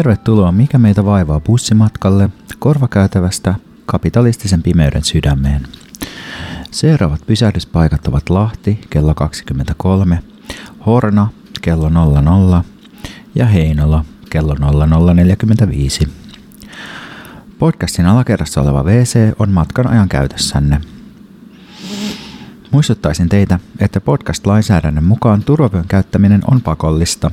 Tervetuloa Mikä meitä vaivaa bussimatkalle korvakäytävästä kapitalistisen pimeyden sydämeen. Seuraavat pysähdyspaikat ovat Lahti kello 23, Horna kello 00 ja Heinola kello 0045. Podcastin alakerrassa oleva WC on matkan ajan käytössänne. Muistuttaisin teitä, että podcast-lainsäädännön mukaan turvavyön käyttäminen on pakollista.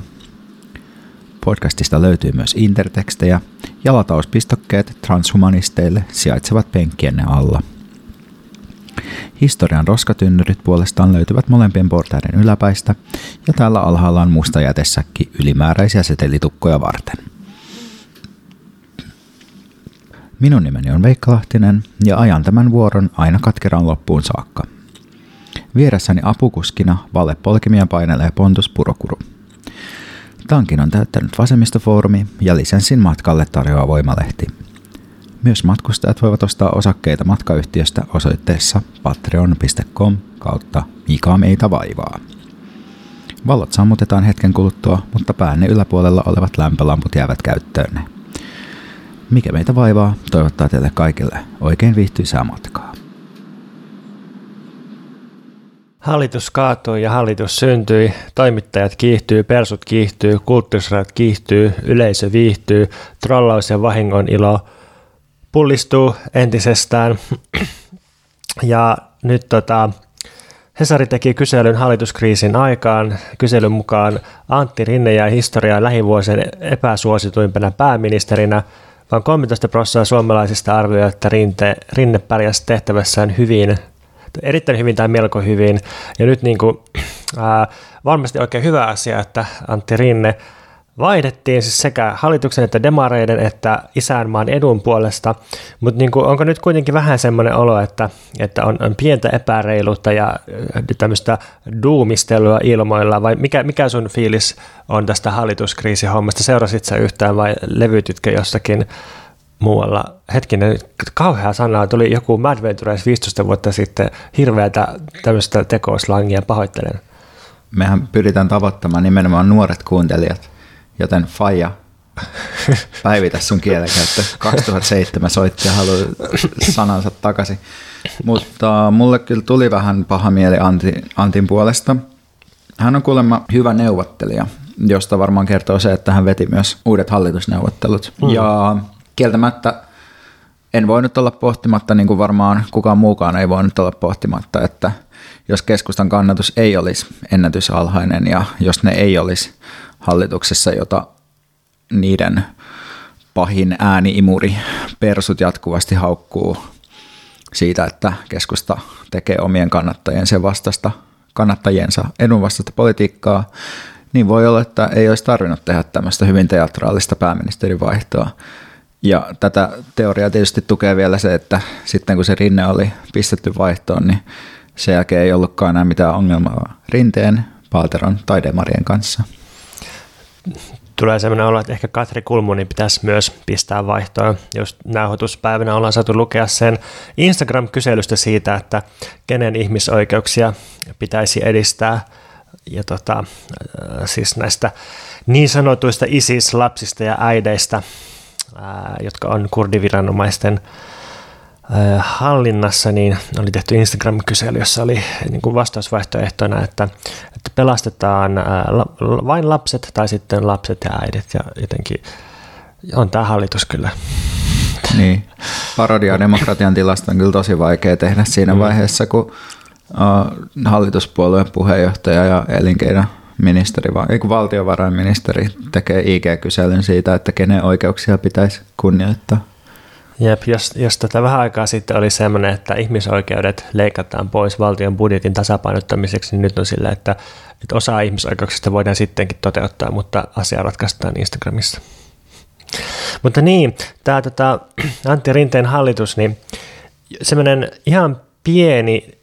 Podcastista löytyy myös intertekstejä ja latauspistokkeet transhumanisteille sijaitsevat penkkienne alla. Historian roskatynnyrit puolestaan löytyvät molempien portaiden yläpäistä ja täällä alhaalla on musta jätesäkki ylimääräisiä setelitukkoja varten. Minun nimeni on Veikka Lahtinen ja ajan tämän vuoron aina katkeran loppuun saakka. Vieressäni apukuskina Vale Polkimia painelee Pontus Purokuru. Tankin on täyttänyt vasemmistofoorumi ja lisenssin matkalle tarjoaa voimalehti. Myös matkustajat voivat ostaa osakkeita matkayhtiöstä osoitteessa patreon.com kautta Mikä meitä vaivaa. Valot sammutetaan hetken kuluttua, mutta päänne yläpuolella olevat lämpölamput jäävät käyttöönne. Mikä meitä vaivaa, toivottaa teille kaikille oikein viihtyisää matkaa. Hallitus kaatui ja hallitus syntyi, toimittajat kiihtyy, persut kiihtyy, kulttuurisrat kiihtyy, yleisö viihtyy, trollaus ja vahingon ilo pullistuu entisestään. Ja nyt tota, Hesari teki kyselyn hallituskriisin aikaan. Kyselyn mukaan Antti Rinne jäi historiaan lähivuosien epäsuosituimpana pääministerinä, vaan 13 prosenttia suomalaisista arvioi, että Rinte, Rinne pärjäsi tehtävässään hyvin erittäin hyvin tai melko hyvin. Ja nyt niin kuin, ää, varmasti oikein hyvä asia, että Antti Rinne vaihdettiin siis sekä hallituksen että demareiden että isänmaan edun puolesta, mutta niin onko nyt kuitenkin vähän semmoinen olo, että, että on, on pientä epäreiluutta ja tämmöistä duumistelua ilmoilla, vai mikä, mikä sun fiilis on tästä hallituskriisihommasta? Seurasit sä yhtään vai levytytkö jossakin muualla. Hetkinen, kauhea sana, tuli joku Mad Ventures 15 vuotta sitten hirveätä tämmöistä tekoslangia, pahoittelen. Mehän pyritään tavoittamaan nimenomaan nuoret kuuntelijat, joten Faija, päivitä sun kielenkäyttö. 2007 soitti ja haluaa sanansa takaisin. Mutta mulle kyllä tuli vähän paha mieli Antti, Antin puolesta. Hän on kuulemma hyvä neuvottelija, josta varmaan kertoo se, että hän veti myös uudet hallitusneuvottelut. Mm. Ja kieltämättä en voinut olla pohtimatta, niin kuin varmaan kukaan muukaan ei voinut olla pohtimatta, että jos keskustan kannatus ei olisi ennätysalhainen ja jos ne ei olisi hallituksessa, jota niiden pahin ääniimuri persut jatkuvasti haukkuu siitä, että keskusta tekee omien kannattajien sen vastasta, kannattajiensa edunvastaista politiikkaa, niin voi olla, että ei olisi tarvinnut tehdä tämmöistä hyvin teatraalista pääministerivaihtoa. Ja tätä teoriaa tietysti tukee vielä se, että sitten kun se rinne oli pistetty vaihtoon, niin sen jälkeen ei ollutkaan enää mitään ongelmaa rinteen, Paalteron tai Demarien kanssa. Tulee sellainen olo, että ehkä Katri Kulmuni pitäisi myös pistää vaihtoon. Jos nauhoituspäivänä ollaan saatu lukea sen Instagram-kyselystä siitä, että kenen ihmisoikeuksia pitäisi edistää. Ja tota, siis näistä niin sanotuista ISIS-lapsista ja äideistä jotka on kurdiviranomaisten hallinnassa, niin oli tehty Instagram-kysely, jossa oli niin kuin vastausvaihtoehtona, että, että pelastetaan vain lapset tai sitten lapset ja äidit ja jotenkin on tämä hallitus kyllä. Niin, parodia demokratian tilasta on kyllä tosi vaikea tehdä siinä mm. vaiheessa, kun hallituspuolueen puheenjohtaja ja elinkeino ministeri, ei kun valtiovarainministeri tekee IG-kyselyn siitä, että kenen oikeuksia pitäisi kunnioittaa. Jep, jos, jos tätä vähän aikaa sitten oli sellainen, että ihmisoikeudet leikataan pois valtion budjetin tasapainottamiseksi, niin nyt on sillä, että, että osa ihmisoikeuksista voidaan sittenkin toteuttaa, mutta asia ratkaistaan Instagramissa. Mutta niin, tämä tota, Antti Rinteen hallitus, niin semmoinen ihan pieni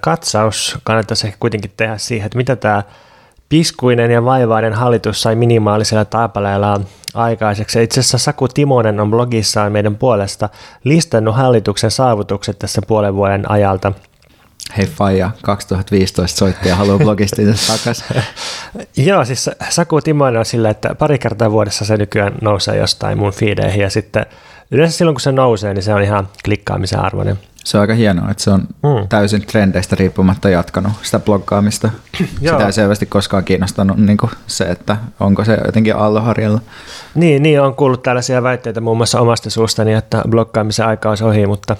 katsaus kannattaisi kuitenkin tehdä siihen, että mitä tämä Piskuinen ja vaivainen hallitus sai minimaalisella taipaleella aikaiseksi. Itse asiassa Saku Timonen on blogissaan meidän puolesta listannut hallituksen saavutukset tässä puolen vuoden ajalta. hei Faija, 2015 soitti ja haluaa blogistinsa takaisin. Joo, siis Saku Timoinen on sillä, että pari kertaa vuodessa se nykyään nousee jostain mun feedeihin ja sitten yleensä silloin kun se nousee, niin se on ihan klikkaamisen arvoinen. Se on aika hienoa, että se on mm. täysin trendeistä riippumatta jatkanut sitä bloggaamista. sitä ei selvästi koskaan kiinnostanut niin se, että onko se jotenkin alloharjalla. Niin, niin, on kuullut tällaisia väitteitä muun muassa omasta suustani, että bloggaamisen aika olisi ohi, mutta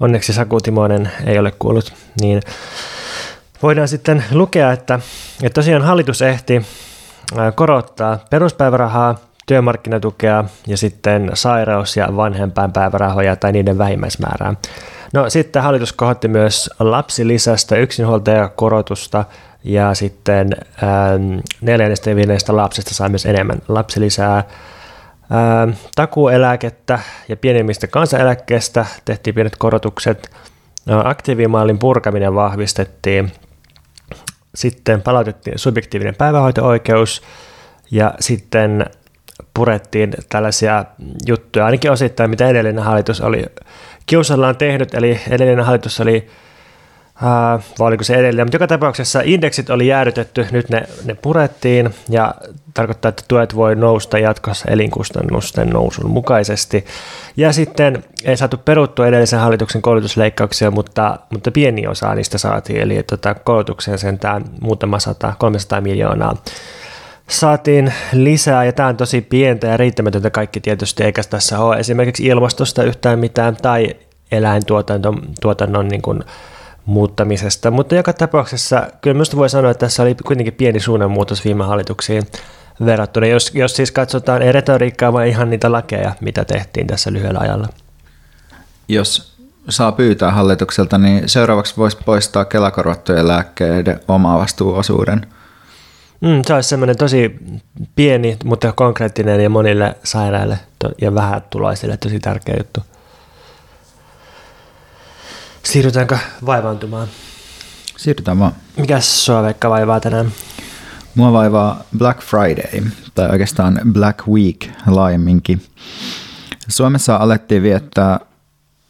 onneksi Saku Timonen ei ole kuullut. Niin voidaan sitten lukea, että, että tosiaan hallitus ehti korottaa peruspäivärahaa, työmarkkinatukea ja sitten sairaus- ja vanhempainpäivärahoja tai niiden vähimmäismäärää. No sitten hallitus kohotti myös lapsilisästä yksinhuoltajakorotusta ja sitten ähm, neljännestä ja viidennestä lapsesta sai myös enemmän lapsilisää. Ähm, takueläkettä ja pienimmistä kansaneläkkeestä tehtiin pienet korotukset. No, aktiivimallin purkaminen vahvistettiin. Sitten palautettiin subjektiivinen päivähoito-oikeus ja sitten purettiin tällaisia juttuja, ainakin osittain mitä edellinen hallitus oli kiusallaan tehnyt, eli edellinen hallitus oli Uh, vai oliko se edelleen, mutta joka tapauksessa indeksit oli jäädytetty, nyt ne, ne purettiin ja tarkoittaa, että tuet voi nousta jatkossa elinkustannusten nousun mukaisesti. Ja sitten ei saatu peruttua edellisen hallituksen koulutusleikkauksia, mutta, mutta pieni osa niistä saatiin, eli tota, koulutukseen sentään muutama sata, 300 miljoonaa saatiin lisää, ja tämä on tosi pientä ja riittämätöntä kaikki tietysti, eikä tässä ole esimerkiksi ilmastosta yhtään mitään, tai eläintuotannon tuotannon niin kuin muuttamisesta, mutta joka tapauksessa kyllä minusta voi sanoa, että tässä oli kuitenkin pieni suunnanmuutos viime hallituksiin verrattuna, jos, jos siis katsotaan ei retoriikkaa, vaan ihan niitä lakeja, mitä tehtiin tässä lyhyellä ajalla. Jos saa pyytää hallitukselta, niin seuraavaksi voisi poistaa kelakorvattujen lääkkeiden omavastuuosuuden – Mm, se olisi semmoinen tosi pieni, mutta konkreettinen ja monille sairaille ja vähätuloisille tosi tärkeä juttu. Siirrytäänkö vaivaantumaan? Siirrytään vaan. Mikäs sua Veikka vaivaa tänään? Mua vaivaa Black Friday, tai oikeastaan Black Week laajemminkin. Suomessa alettiin viettää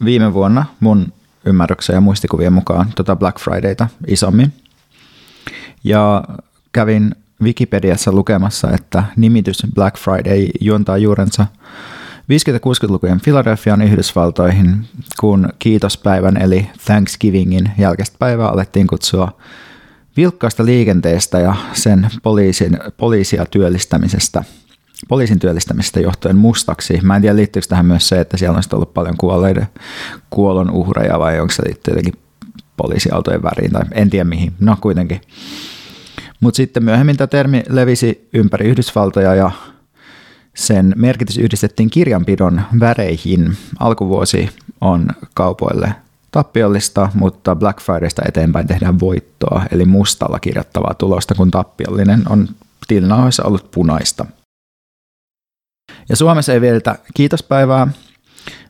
viime vuonna mun ymmärryksen ja muistikuvien mukaan tota Black Fridayta isommin. Ja kävin Wikipediassa lukemassa, että nimitys Black Friday juontaa juurensa 50-60-lukujen Philadelphian Yhdysvaltoihin, kun kiitospäivän eli Thanksgivingin jälkeistä päivää alettiin kutsua vilkkaasta liikenteestä ja sen poliisin, poliisia työllistämisestä, poliisin työllistämisestä johtuen mustaksi. Mä en tiedä liittyykö tähän myös se, että siellä on ollut paljon kuolleiden kuolon uhreja vai onko se liittyy jotenkin poliisiautojen väriin tai en tiedä mihin. No kuitenkin. Mutta sitten myöhemmin tämä termi levisi ympäri Yhdysvaltoja ja sen merkitys yhdistettiin kirjanpidon väreihin. Alkuvuosi on kaupoille tappiollista, mutta Black Fridaysta eteenpäin tehdään voittoa, eli mustalla kirjattavaa tulosta, kun tappiollinen on tilinauhoissa ollut punaista. Ja Suomessa ei vielä kiitospäivää,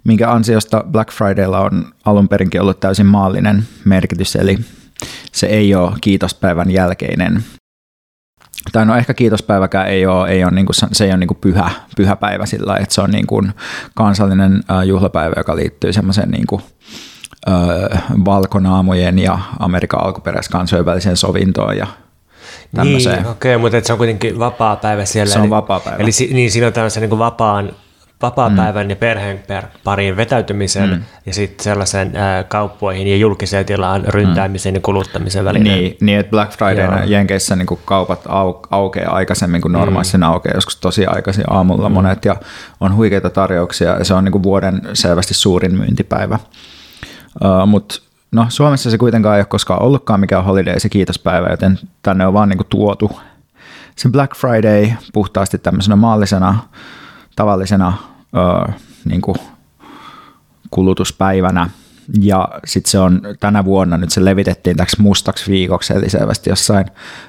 minkä ansiosta Black Fridaylla on alun perinkin ollut täysin maallinen merkitys, eli se ei ole kiitospäivän jälkeinen tai no ehkä kiitospäiväkään ei ole, ei ole niin kuin, se ei ole niin kuin pyhä, pyhä päivä sillä että se on niin kuin kansallinen juhlapäivä, joka liittyy semmoiseen niin kuin, äh, valkonaamojen ja Amerikan alkuperäiskansojen väliseen sovintoon ja tämmöiseen. Niin, okei, okay, mutta se on kuitenkin vapaa päivä siellä. Se on vapaa päivä. Eli niin siinä on tämmöisen niin vapaan vapaa-päivän mm. ja perheen pariin vetäytymisen mm. ja sitten sellaisen ää, kauppoihin ja julkiseen tilaan ryntäämisen mm. ja kuluttamisen välillä. Niin, niin että Black Friday Jenkeissä niin kaupat au, aukeaa aikaisemmin kuin normaalisti mm. aukeaa, joskus tosi aikaisin aamulla mm. monet ja on huikeita tarjouksia ja se on niin kuin vuoden selvästi suurin myyntipäivä. Uh, Mutta no, Suomessa se kuitenkaan ei ole koskaan ollutkaan mikään holiday se kiitospäivä, joten tänne on vaan niin kuin tuotu se Black Friday puhtaasti tämmöisenä maallisena tavallisena ö, niin kuin kulutuspäivänä. Ja sitten se on tänä vuonna, nyt se levitettiin täksi mustaksi viikoksi, eli selvästi jossain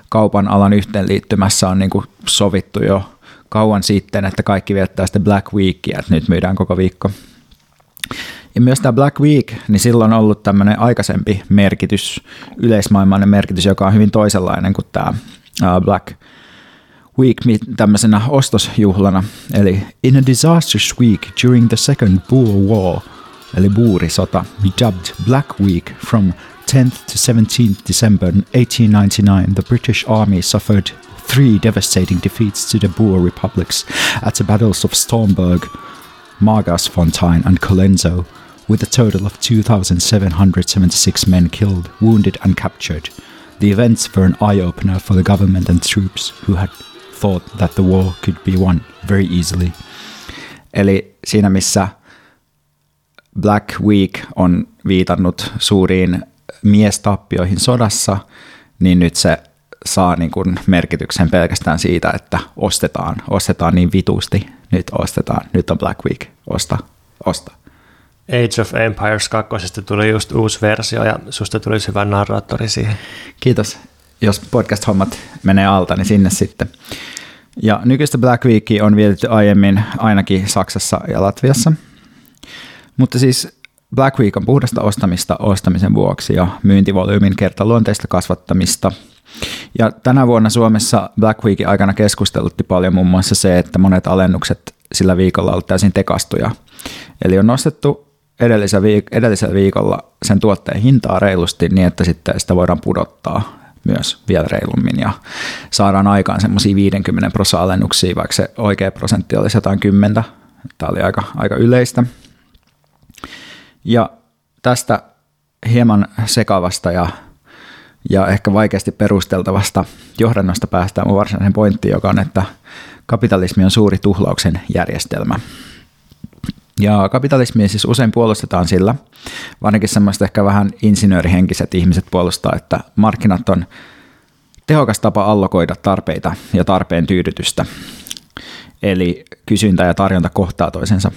kaupan alan yhteenliittymässä on niin kuin sovittu jo kauan sitten, että kaikki viettää sitten Black Weekia, että nyt myydään koko viikko. Ja myös tämä Black Week, niin silloin on ollut tämmöinen aikaisempi merkitys, yleismaailmainen merkitys, joka on hyvin toisenlainen kuin tämä Black week tämmöisenä ostosjuhlana, eli In a disastrous week during the second Boer War, eli buurisota, dubbed Black Week from 10th to 17th December 1899, the British Army suffered three devastating defeats to the Boer republics at the battles of Stormberg, Margasfontein, and Colenso, with a total of 2,776 men killed, wounded, and captured. The events were an eye opener for the government and troops who had thought that the war could be won very easily. Eli siinä missä Black Week on viitannut suuriin miestappioihin sodassa, niin nyt se saa niin kuin merkityksen pelkästään siitä, että ostetaan, ostetaan niin vitusti. Nyt ostetaan, nyt on Black Week, osta, osta. Age of Empires 2 tuli just uusi versio ja susta tuli hyvä narraattori siihen. Kiitos. Jos podcast-hommat menee alta, niin sinne sitten. Ja nykyistä Black Weekia on vietetty aiemmin ainakin Saksassa ja Latviassa. Mutta siis Black Week on puhdasta ostamista ostamisen vuoksi ja myyntivolyymin kertaluonteista kasvattamista. Ja tänä vuonna Suomessa Black Weekin aikana keskustelutti paljon muun muassa se, että monet alennukset sillä viikolla ovat täysin tekastuja. Eli on nostettu edellisellä, edellisellä viikolla sen tuotteen hintaa reilusti niin, että sitten sitä voidaan pudottaa myös vielä reilummin ja saadaan aikaan semmoisia 50 prosentin alennuksia, vaikka se oikea prosentti jotain 10. Tämä oli aika, aika yleistä. Ja tästä hieman sekavasta ja, ja ehkä vaikeasti perusteltavasta johdannosta päästään mun varsinaisen pointtiin, joka on, että kapitalismi on suuri tuhlauksen järjestelmä. Ja kapitalismia siis usein puolustetaan sillä, varsinkin semmoista ehkä vähän insinöörihenkiset ihmiset puolustaa, että markkinat on tehokas tapa allokoida tarpeita ja tarpeen tyydytystä. Eli kysyntä ja tarjonta kohtaa toisensa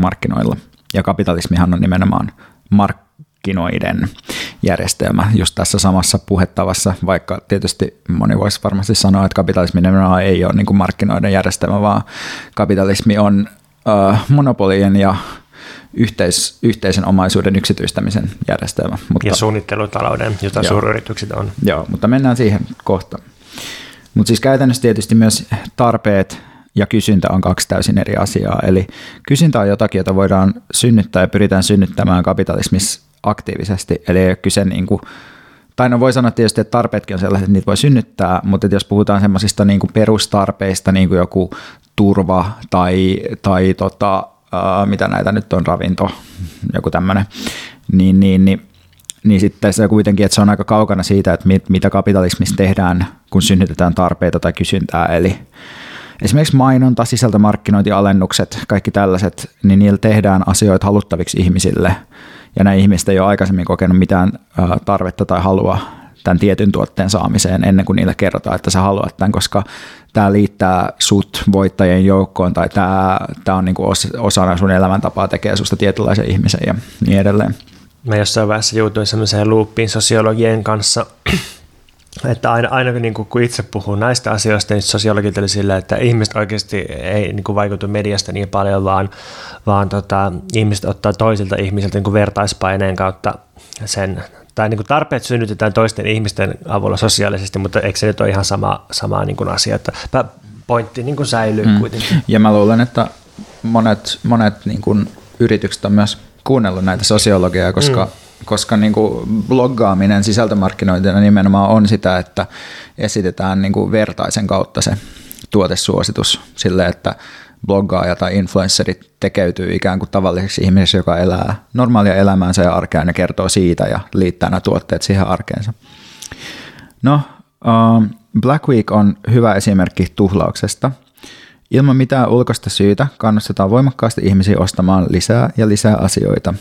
markkinoilla. Ja kapitalismihan on nimenomaan markkinoiden järjestelmä just tässä samassa puhettavassa, vaikka tietysti moni voisi varmasti sanoa, että kapitalismi nimenomaan ei ole niin kuin markkinoiden järjestelmä, vaan kapitalismi on monopolien ja yhteis, yhteisen omaisuuden yksityistämisen järjestelmä. Mutta, ja suunnittelutalouden, jota joo, suuryritykset on. Joo, mutta mennään siihen kohta. Mutta siis käytännössä tietysti myös tarpeet ja kysyntä on kaksi täysin eri asiaa. Eli kysyntä on jotakin, jota voidaan synnyttää ja pyritään synnyttämään kapitalismissa aktiivisesti. Eli ei ole kyse niin kuin, tai no voi sanoa tietysti, että tarpeetkin on sellaiset, että niitä voi synnyttää, mutta jos puhutaan semmoisista niin perustarpeista, niin kuin joku turva tai, tai tota, ää, mitä näitä nyt on, ravinto, joku tämmöinen, niin, niin, niin, niin sitten se kuitenkin, että se on aika kaukana siitä, että mit, mitä kapitalismissa tehdään, kun synnytetään tarpeita tai kysyntää, eli esimerkiksi mainonta, sisältömarkkinointi, alennukset, kaikki tällaiset, niin niillä tehdään asioita haluttaviksi ihmisille, ja nämä ihmiset ei ole aikaisemmin kokenut mitään tarvetta tai halua tämän tietyn tuotteen saamiseen ennen kuin niille kerrotaan, että sä haluat tämän, koska tämä liittää sut voittajien joukkoon tai tämä, tämä on niin kuin osana sun elämäntapaa, tekee susta tietynlaisen ihmisen ja niin edelleen. Mä jossain vaiheessa joutuin semmoiseen loopiin sosiologien kanssa, että aina, aina niin kuin, kun itse puhuu näistä asioista, niin sosiologit oli sillä, että ihmiset oikeasti ei niin kuin vaikutu mediasta niin paljon, vaan, vaan tota, ihmiset ottaa toisilta ihmisiltä niin kuin vertaispaineen kautta sen tai niin kuin tarpeet synnytetään toisten ihmisten avulla sosiaalisesti, mutta eikö se nyt ole ihan sama, sama niin kuin asia, että pointti niin kuin säilyy mm. kuitenkin. Ja mä luulen, että monet, monet niin kuin yritykset on myös kuunnellut näitä sosiologiaa, koska, mm. Koska niin kuin bloggaaminen sisältömarkkinointina nimenomaan on sitä, että esitetään niin kuin vertaisen kautta se tuotesuositus sille, että bloggaaja tai influencerit tekeytyy ikään kuin tavalliseksi ihmiseksi, joka elää normaalia elämäänsä ja arkea ja kertoo siitä ja liittää nämä tuotteet siihen arkeensa. No, uh, Black Week on hyvä esimerkki tuhlauksesta. Ilman mitään ulkoista syytä kannustetaan voimakkaasti ihmisiä ostamaan lisää ja lisää asioita.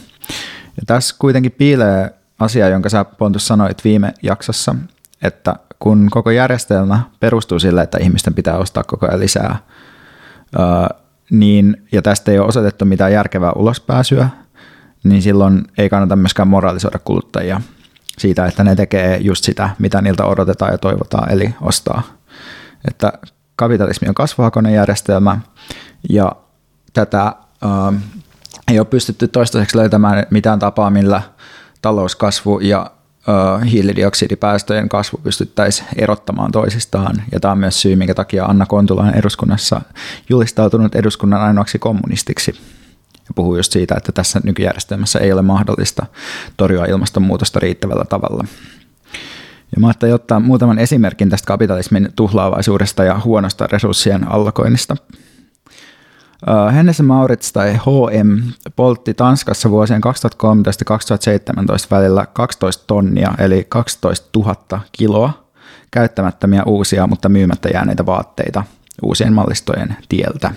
Ja tässä kuitenkin piilee asia, jonka sä Pontus sanoit viime jaksossa, että kun koko järjestelmä perustuu sille, että ihmisten pitää ostaa koko ajan lisää, niin, ja tästä ei ole osoitettu mitään järkevää ulospääsyä, niin silloin ei kannata myöskään moralisoida kuluttajia siitä, että ne tekee just sitä, mitä niiltä odotetaan ja toivotaan, eli ostaa. Että kapitalismi on kasvuhakoinen järjestelmä ja tätä ei ole pystytty toistaiseksi löytämään mitään tapaa, millä talouskasvu ja hiilidioksidipäästöjen kasvu pystyttäisiin erottamaan toisistaan. Ja tämä on myös syy, minkä takia Anna Kontula on eduskunnassa julistautunut eduskunnan ainoaksi kommunistiksi. ja puhuu just siitä, että tässä nykyjärjestelmässä ei ole mahdollista torjua ilmastonmuutosta riittävällä tavalla. Ja mä ajattelin ottaa muutaman esimerkin tästä kapitalismin tuhlaavaisuudesta ja huonosta resurssien allokoinnista. Hennessä Maurits tai HM poltti Tanskassa vuosien 2013-2017 välillä 12 tonnia eli 12 000 kiloa käyttämättömiä uusia, mutta myymättä jääneitä vaatteita uusien mallistojen tieltä.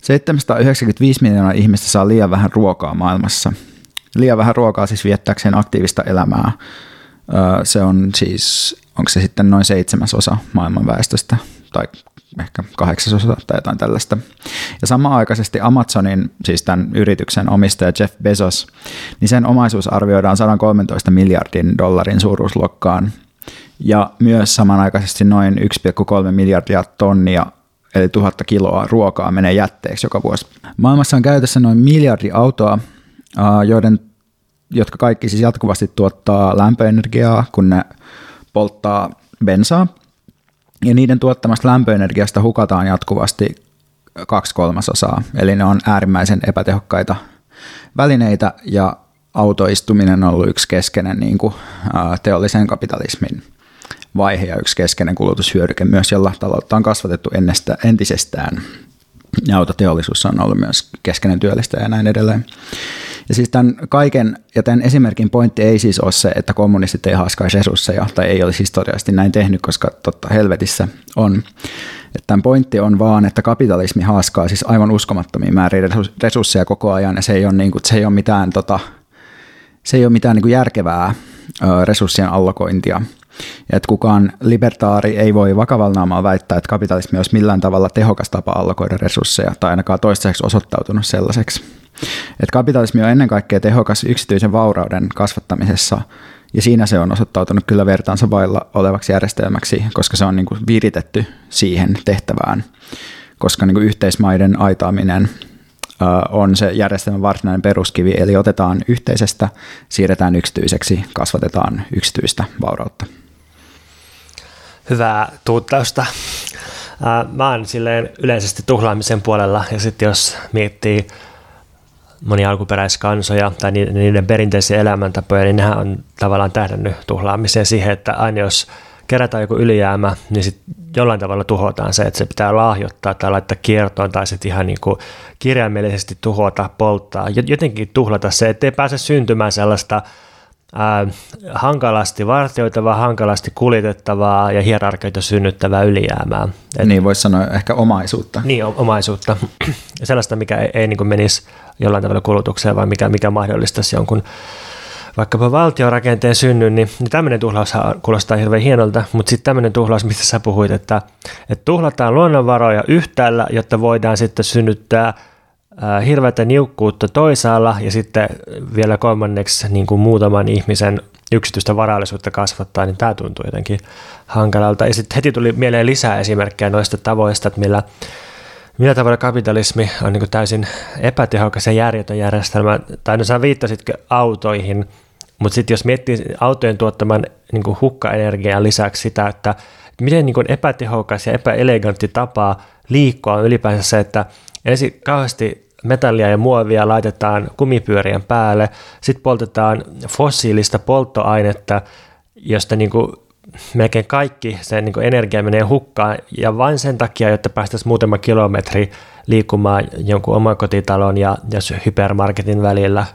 795 miljoonaa ihmistä saa liian vähän ruokaa maailmassa. Liian vähän ruokaa siis viettääkseen aktiivista elämää. Se on siis, onko se sitten noin seitsemäsosa maailman väestöstä tai ehkä kahdeksasosa tai jotain tällaista. Ja samaaikaisesti Amazonin, siis tämän yrityksen omistaja Jeff Bezos, niin sen omaisuus arvioidaan 113 miljardin dollarin suuruusluokkaan ja myös samanaikaisesti noin 1,3 miljardia tonnia eli tuhatta kiloa ruokaa menee jätteeksi joka vuosi. Maailmassa on käytössä noin miljardi autoa, joiden, jotka kaikki siis jatkuvasti tuottaa lämpöenergiaa, kun ne polttaa bensaa. Ja niiden tuottamasta lämpöenergiasta hukataan jatkuvasti kaksi kolmasosaa, eli ne on äärimmäisen epätehokkaita välineitä ja autoistuminen on ollut yksi keskeinen niin kuin, teollisen kapitalismin vaihe ja yksi keskeinen kulutushyödyke myös, jolla taloutta on kasvatettu ennestä, entisestään. Ja autoteollisuus on ollut myös keskeinen työllistäjä ja näin edelleen. Ja siis tämän kaiken, ja tämän esimerkin pointti ei siis ole se, että kommunistit ei haaskaisi resursseja, tai ei olisi historiallisesti näin tehnyt, koska totta helvetissä on. Että tämän pointti on vaan, että kapitalismi haaskaa siis aivan uskomattomia määriä resursseja koko ajan, ja se ei ole, niin kuin, se ei ole mitään, tota, se ei ole mitään niin kuin järkevää resurssien allokointia. Että kukaan libertaari ei voi vakavalla naamalla väittää, että kapitalismi olisi millään tavalla tehokas tapa allokoida resursseja, tai ainakaan toistaiseksi osoittautunut sellaiseksi. Että kapitalismi on ennen kaikkea tehokas yksityisen vaurauden kasvattamisessa, ja siinä se on osoittautunut kyllä vertaansa vailla olevaksi järjestelmäksi, koska se on niin kuin viritetty siihen tehtävään, koska niin kuin yhteismaiden aitaaminen on se järjestelmän varsinainen peruskivi, eli otetaan yhteisestä, siirretään yksityiseksi, kasvatetaan yksityistä vaurautta hyvää tuuttausta. Mä oon silleen yleisesti tuhlaamisen puolella ja sitten jos miettii monia alkuperäiskansoja tai niiden perinteisiä elämäntapoja, niin nehän on tavallaan tähdännyt tuhlaamiseen siihen, että aina jos kerätään joku ylijäämä, niin sitten jollain tavalla tuhotaan se, että se pitää lahjoittaa tai laittaa kiertoon tai sitten ihan niin kuin kirjaimellisesti tuhota, polttaa, jotenkin tuhlata se, ettei pääse syntymään sellaista hankalasti vartioitavaa, hankalasti kuljetettavaa ja hierarkioita synnyttävää ylijäämää. Et, niin, voisi sanoa ehkä omaisuutta. Niin, omaisuutta. Sellaista, mikä ei, ei niin menisi jollain tavalla kulutukseen, vaan mikä, mikä mahdollistaisi jonkun vaikkapa valtiorakenteen synnyn, niin, niin tämmöinen tuhlaus kuulostaa hirveän hienolta, mutta sitten tämmöinen tuhlaus, mistä sä puhuit, että, että tuhlataan luonnonvaroja yhtäällä, jotta voidaan sitten synnyttää – hirveätä niukkuutta toisaalla ja sitten vielä kolmanneksi niin kuin muutaman ihmisen yksityistä varallisuutta kasvattaa, niin tämä tuntuu jotenkin hankalalta. Ja sitten heti tuli mieleen lisää esimerkkejä noista tavoista, että millä, millä tavalla kapitalismi on niin täysin epätehokas ja järjetön järjestelmä. Tai no sä viittasitkö autoihin, mutta sitten jos miettii autojen tuottaman niin kuin hukkaenergian lisäksi sitä, että miten niin kuin epätehokas ja epäelegantti tapa liikkua on ylipäänsä se, että ensin kauheasti metallia ja muovia laitetaan kumipyörien päälle, sitten poltetaan fossiilista polttoainetta, josta niin kuin melkein kaikki se niin kuin energia menee hukkaan, ja vain sen takia, jotta päästäisiin muutama kilometri liikkumaan jonkun omakotitalon ja, ja hypermarketin välillä.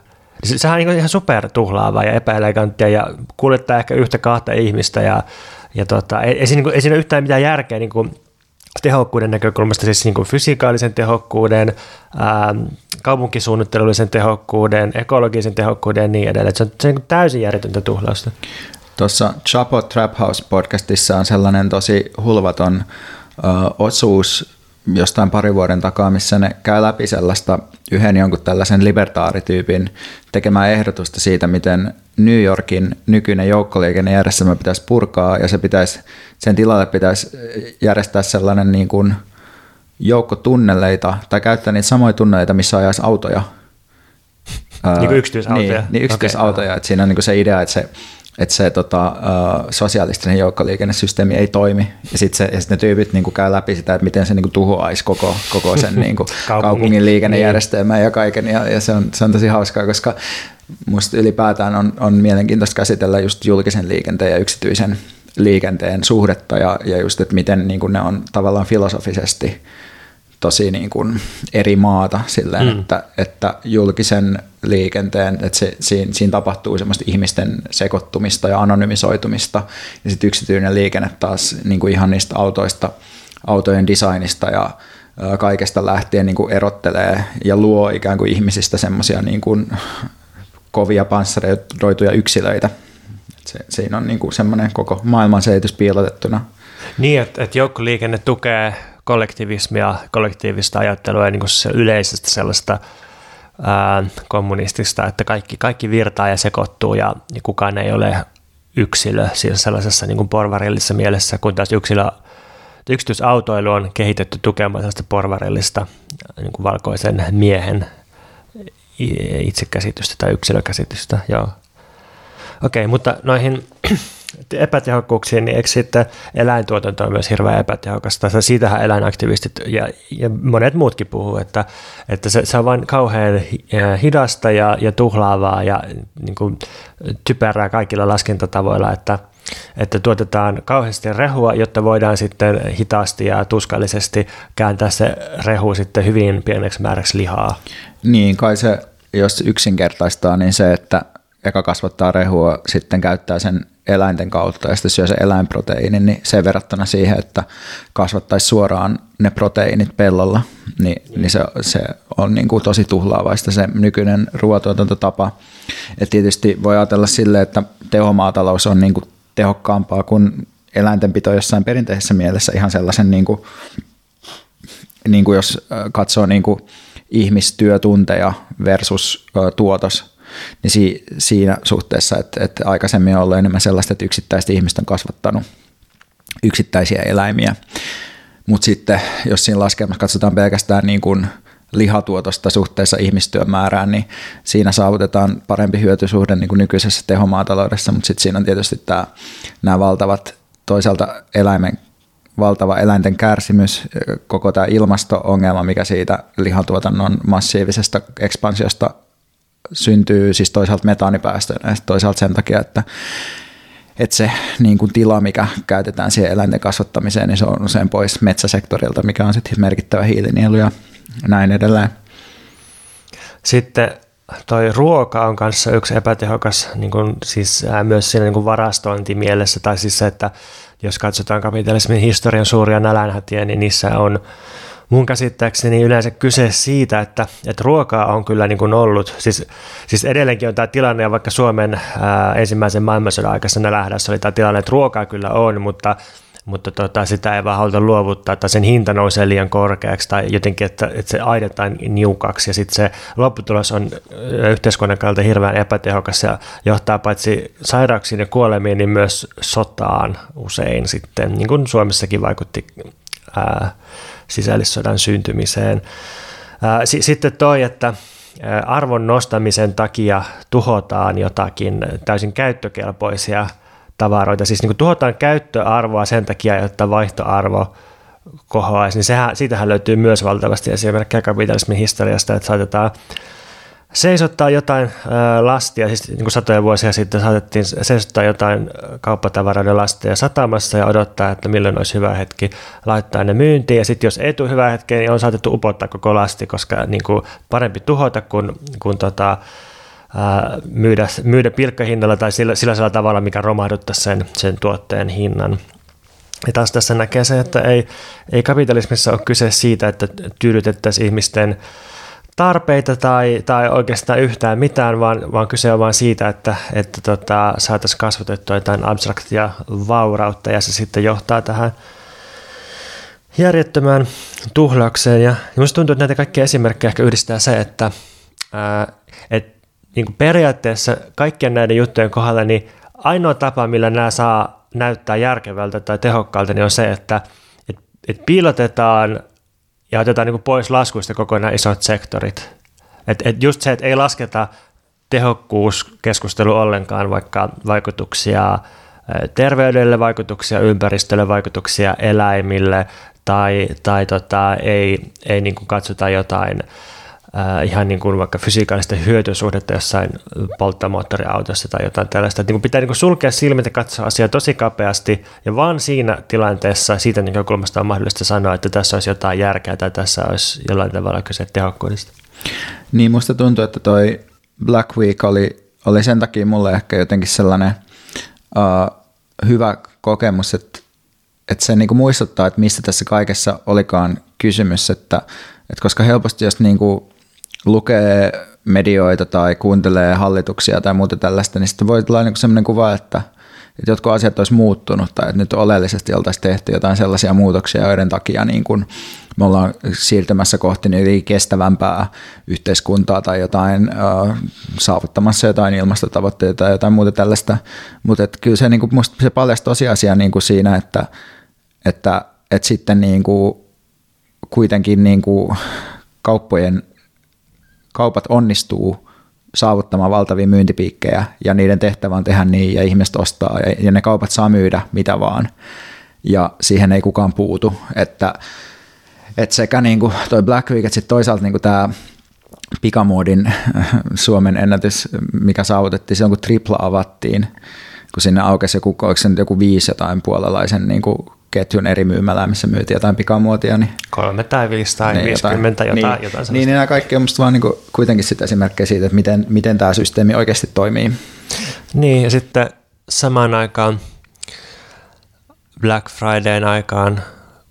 Sehän on niin ihan super tuhlaavaa ja epäeleganttia ja kuljettaa ehkä yhtä kahta ihmistä ja, ja tota, ei, ei, siinä, niin kuin, ei siinä ole yhtään mitään järkeä niin kuin tehokkuuden näkökulmasta, siis niin kuin fysikaalisen tehokkuuden, ää, kaupunkisuunnittelullisen tehokkuuden, ekologisen tehokkuuden ja niin edelleen. Se on, se on täysin järjetöntä tuhlausta. Tuossa Chapo Trap House podcastissa on sellainen tosi hulvaton ö, osuus jostain pari vuoden takaa, missä ne käy läpi sellaista yhden jonkun tällaisen libertaarityypin tekemää ehdotusta siitä, miten New Yorkin nykyinen joukkoliikennejärjestelmä pitäisi purkaa ja se pitäisi, sen tilalle pitäisi järjestää sellainen niin kuin joukko tunneleita tai käyttää niitä samoja tunneleita, missä ajaisi autoja. niin kuin yksityisautoja. Niin, niin yksityisautoja. Okay. Että siinä on niin kuin se idea, että se että se tota, sosiaalistinen joukkoliikennesysteemi ei toimi. Ja sitten sit ne tyypit niin käy läpi sitä, että miten se niin tuhoaisi koko, koko sen niin kuin, kaupungin liikennejärjestelmän ja kaiken. Ja, ja se, on, se on tosi hauskaa, koska musta ylipäätään on, on mielenkiintoista käsitellä just julkisen liikenteen ja yksityisen liikenteen suhdetta ja, ja just, että miten niin kuin ne on tavallaan filosofisesti tosi niin kuin eri maata silleen, mm. että, että julkisen liikenteen, että se, siinä, siinä tapahtuu semmoista ihmisten sekoittumista ja anonymisoitumista ja sitten yksityinen liikenne taas niin kuin ihan niistä autoista, autojen designista ja kaikesta lähtien niin kuin erottelee ja luo ikään kuin ihmisistä semmoisia niin kuin kovia panssaroituja yksilöitä. Se, siinä on niin kuin semmoinen koko maailman selitys piilotettuna. Niin, että, että joukkoliikenne tukee kollektivismia, kollektiivista ajattelua ja niin kuin se yleisestä sellaista ää, kommunistista, että kaikki, kaikki virtaa ja sekoittuu ja, ja kukaan ei ole yksilö siis sellaisessa niin kuin porvarillisessa mielessä, kun taas yksilö, yksityisautoilu on kehitetty tukemaan sellaista porvarillista niin kuin valkoisen miehen itsekäsitystä tai yksilökäsitystä. Joo. Okei, mutta noihin epätehokkuuksiin, niin eikö sitten eläintuotanto on myös hirveän epätehokasta? Siitähän eläinaktivistit ja, ja monet muutkin puhuu, että, että se, se on vain kauhean hidasta ja, ja tuhlaavaa ja niin kuin, typerää kaikilla laskentatavoilla, että, että tuotetaan kauheasti rehua, jotta voidaan sitten hitaasti ja tuskallisesti kääntää se rehu sitten hyvin pieneksi määräksi lihaa. Niin, kai se, jos yksinkertaistaa, niin se, että eka kasvattaa rehua, sitten käyttää sen eläinten kautta ja sitten syö se eläinproteiini, niin se verrattuna siihen, että kasvattaisi suoraan ne proteiinit pellolla, niin, niin se, se on niin kuin tosi tuhlaavaista se nykyinen ruoatuotantotapa. Et tietysti voi ajatella sille, että tehomaatalous on niin kuin tehokkaampaa kuin eläintenpito jossain perinteisessä mielessä ihan sellaisen, niin kuin, niin kuin jos katsoo niin kuin ihmistyötunteja versus tuotos, niin si, siinä suhteessa, että, että aikaisemmin on ollut enemmän sellaista, että yksittäiset ihmiset on kasvattanut yksittäisiä eläimiä. Mutta sitten jos siinä laskelmassa katsotaan pelkästään niin kuin lihatuotosta suhteessa ihmistyön määrään, niin siinä saavutetaan parempi hyötysuhde niin kuin nykyisessä tehomaataloudessa, mutta sitten siinä on tietysti tämä, nämä valtavat toisaalta eläimen valtava eläinten kärsimys, koko tämä ilmasto-ongelma, mikä siitä lihatuotannon massiivisesta ekspansiosta syntyy siis toisaalta metaanipäästöjä ja toisaalta sen takia, että, että se niin kuin tila, mikä käytetään siihen eläinten kasvattamiseen, niin se on usein pois metsäsektorilta, mikä on sitten merkittävä hiilinielu ja näin edelleen. Sitten toi ruoka on kanssa yksi epätehokas niin kuin, siis, myös siinä niin kuin varastointimielessä, tai siis se, että jos katsotaan kapitalismin historian suuria nälänhätiä, niin niissä on mun käsittääkseni yleensä kyse siitä, että, että ruokaa on kyllä niin kuin ollut. Siis, siis edelleenkin on tämä tilanne, ja vaikka Suomen ää, ensimmäisen maailmansodan aikaisena lähdössä oli tämä tilanne, että ruokaa kyllä on, mutta mutta tota, sitä ei vaan haluta luovuttaa, että sen hinta nousee liian korkeaksi tai jotenkin, että, että se aidetaan niukaksi ja sitten se lopputulos on yhteiskunnan kannalta hirveän epätehokas ja johtaa paitsi sairauksiin ja kuolemiin, niin myös sotaan usein sitten, niin kuin Suomessakin vaikutti ää, sisällissodan syntymiseen. Sitten toi, että arvon nostamisen takia tuhotaan jotakin täysin käyttökelpoisia tavaroita, siis niin kuin tuhotaan käyttöarvoa sen takia, että vaihtoarvo kohoaisi, niin sehän, siitähän löytyy myös valtavasti esimerkkejä kapitalismin historiasta, että saatetaan seisottaa jotain lastia, siis niin kuin satoja vuosia sitten saatettiin seisottaa jotain kauppatavaroiden lastia satamassa ja odottaa, että milloin olisi hyvä hetki laittaa ne myyntiin. Ja sitten jos ei tule hyvä hetki, niin on saatettu upottaa koko lasti, koska niin kuin parempi tuhota kuin, kuin tota, myydä, myydä pilkkahinnalla tai sillä, sillä tavalla, mikä romahduttaisi sen, sen tuotteen hinnan. Ja taas tässä näkee se, että ei, ei kapitalismissa ole kyse siitä, että tyydytettäisiin ihmisten tarpeita tai, tai oikeastaan yhtään mitään, vaan, vaan kyse on vain siitä, että, että tota, saataisiin kasvatettua jotain abstraktia vaurautta ja se sitten johtaa tähän järjettömään tuhlaukseen. Ja, ja tuntuu, että näitä kaikkia esimerkkejä ehkä yhdistää se, että ää, et, niin kuin periaatteessa kaikkien näiden juttujen kohdalla niin ainoa tapa, millä nämä saa näyttää järkevältä tai tehokkaalta, niin on se, että et, et piilotetaan ja otetaan niin pois laskuista kokonaan isot sektorit. Et, et just se, että ei lasketa tehokkuuskeskustelu ollenkaan, vaikka vaikutuksia terveydelle, vaikutuksia ympäristölle, vaikutuksia eläimille tai, tai tota, ei, ei niin kuin katsota jotain äh, ihan niin kuin vaikka fysiikallista hyötysuhdetta jossain polttomoottoriautossa tai jotain tällaista. Että niin kuin pitää niin kuin sulkea silmät ja katsoa asiaa tosi kapeasti ja vaan siinä tilanteessa siitä näkökulmasta on mahdollista sanoa, että tässä olisi jotain järkeä tai tässä olisi jollain tavalla kyse tehokkuudesta. Niin musta tuntuu, että toi Black Week oli, oli sen takia mulle ehkä jotenkin sellainen uh, hyvä kokemus, että, että se niin kuin muistuttaa, että mistä tässä kaikessa olikaan kysymys, että, että koska helposti jos niin kuin lukee medioita tai kuuntelee hallituksia tai muuta tällaista, niin sitten voi tulla niin sellainen kuva, että, että jotkut asiat olisi muuttunut tai että nyt oleellisesti oltaisiin tehty jotain sellaisia muutoksia, joiden takia niin kuin me ollaan siirtymässä kohti niin kestävämpää yhteiskuntaa tai jotain äh, saavuttamassa jotain ilmastotavoitteita tai jotain muuta tällaista. Mutta kyllä se, niin kuin, se paljasti tosiasia niin kuin siinä, että, että, että sitten niin kuin, kuitenkin niin kuin kauppojen kaupat onnistuu saavuttamaan valtavia myyntipiikkejä ja niiden tehtävä on tehdä niin ja ihmiset ostaa ja, ja ne kaupat saa myydä mitä vaan. Ja siihen ei kukaan puutu, että, että sekä niin kuin toi Black Week että sitten toisaalta niin kuin tämä pikamuodin Suomen ennätys, mikä saavutettiin silloin kun tripla avattiin, kun sinne aukesi joku, joku viisi jotain puolalaisen niin kuin ketjun eri myymälää, missä myytiin jotain pikamuotia. Niin, Kolme tai viisi tai niin, 50, jotain, jotain, niin, jotain niin, niin nämä kaikki on musta vaan niin kuin, kuitenkin sitä esimerkkejä siitä, että miten, miten tämä systeemi oikeasti toimii. Niin, ja sitten samaan aikaan Black Fridayn aikaan,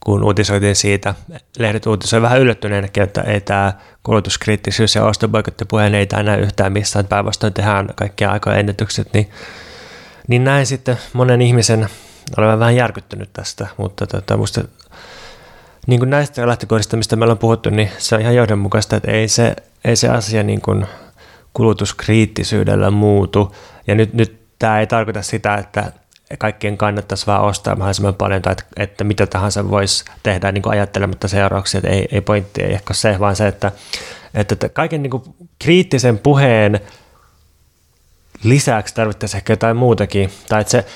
kun uutisoitiin siitä, lehdet uutisoi vähän yllättyneenäkin, että ei tämä kulutuskriittisyys ja ostoboikottipuheen ei tämä näy yhtään missään, että päinvastoin tehdään kaikkia aikoja ennätykset, niin, niin näin sitten monen ihmisen olen vähän järkyttynyt tästä, mutta tota, musta niin kuin näistä lähtökohdista, mistä me ollaan puhuttu, niin se on ihan johdonmukaista, että ei se, ei se asia niin kuin kulutuskriittisyydellä muutu. Ja nyt, nyt tämä ei tarkoita sitä, että kaikkien kannattaisi vaan ostaa mahdollisimman paljon tai että, että mitä tahansa voisi tehdä niin kuin ajattelematta seurauksia. Että ei, ei pointti ei ehkä se, vaan se, että, että kaiken niin kuin kriittisen puheen lisäksi tarvittaisiin ehkä jotain muutakin. Tai että se,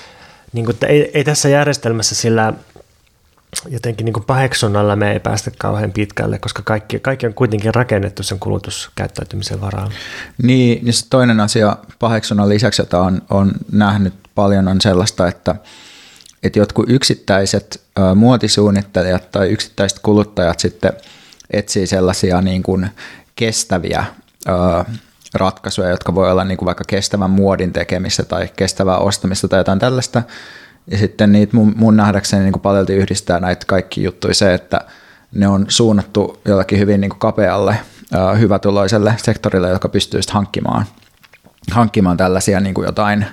niin kuin, että ei, ei tässä järjestelmässä sillä jotenkin niin paheksunnalla me ei päästä kauhean pitkälle, koska kaikki, kaikki on kuitenkin rakennettu sen kulutuskäyttäytymisen varaan. Niin, niin se toinen asia paheksunnan lisäksi, jota on, on nähnyt paljon, on sellaista, että, että jotkut yksittäiset ä, muotisuunnittelijat tai yksittäiset kuluttajat sitten etsii sellaisia niin kuin kestäviä ä, ratkaisuja, jotka voi olla niin kuin vaikka kestävän muodin tekemistä tai kestävää ostamista tai jotain tällaista. Ja sitten niitä mun, mun nähdäkseni niin paljolti yhdistää näitä kaikki juttuja se, että ne on suunnattu jollakin hyvin niin kuin kapealle, hyvätuloiselle sektorille, joka pystyy hankkimaan, hankkimaan tällaisia niin kuin jotain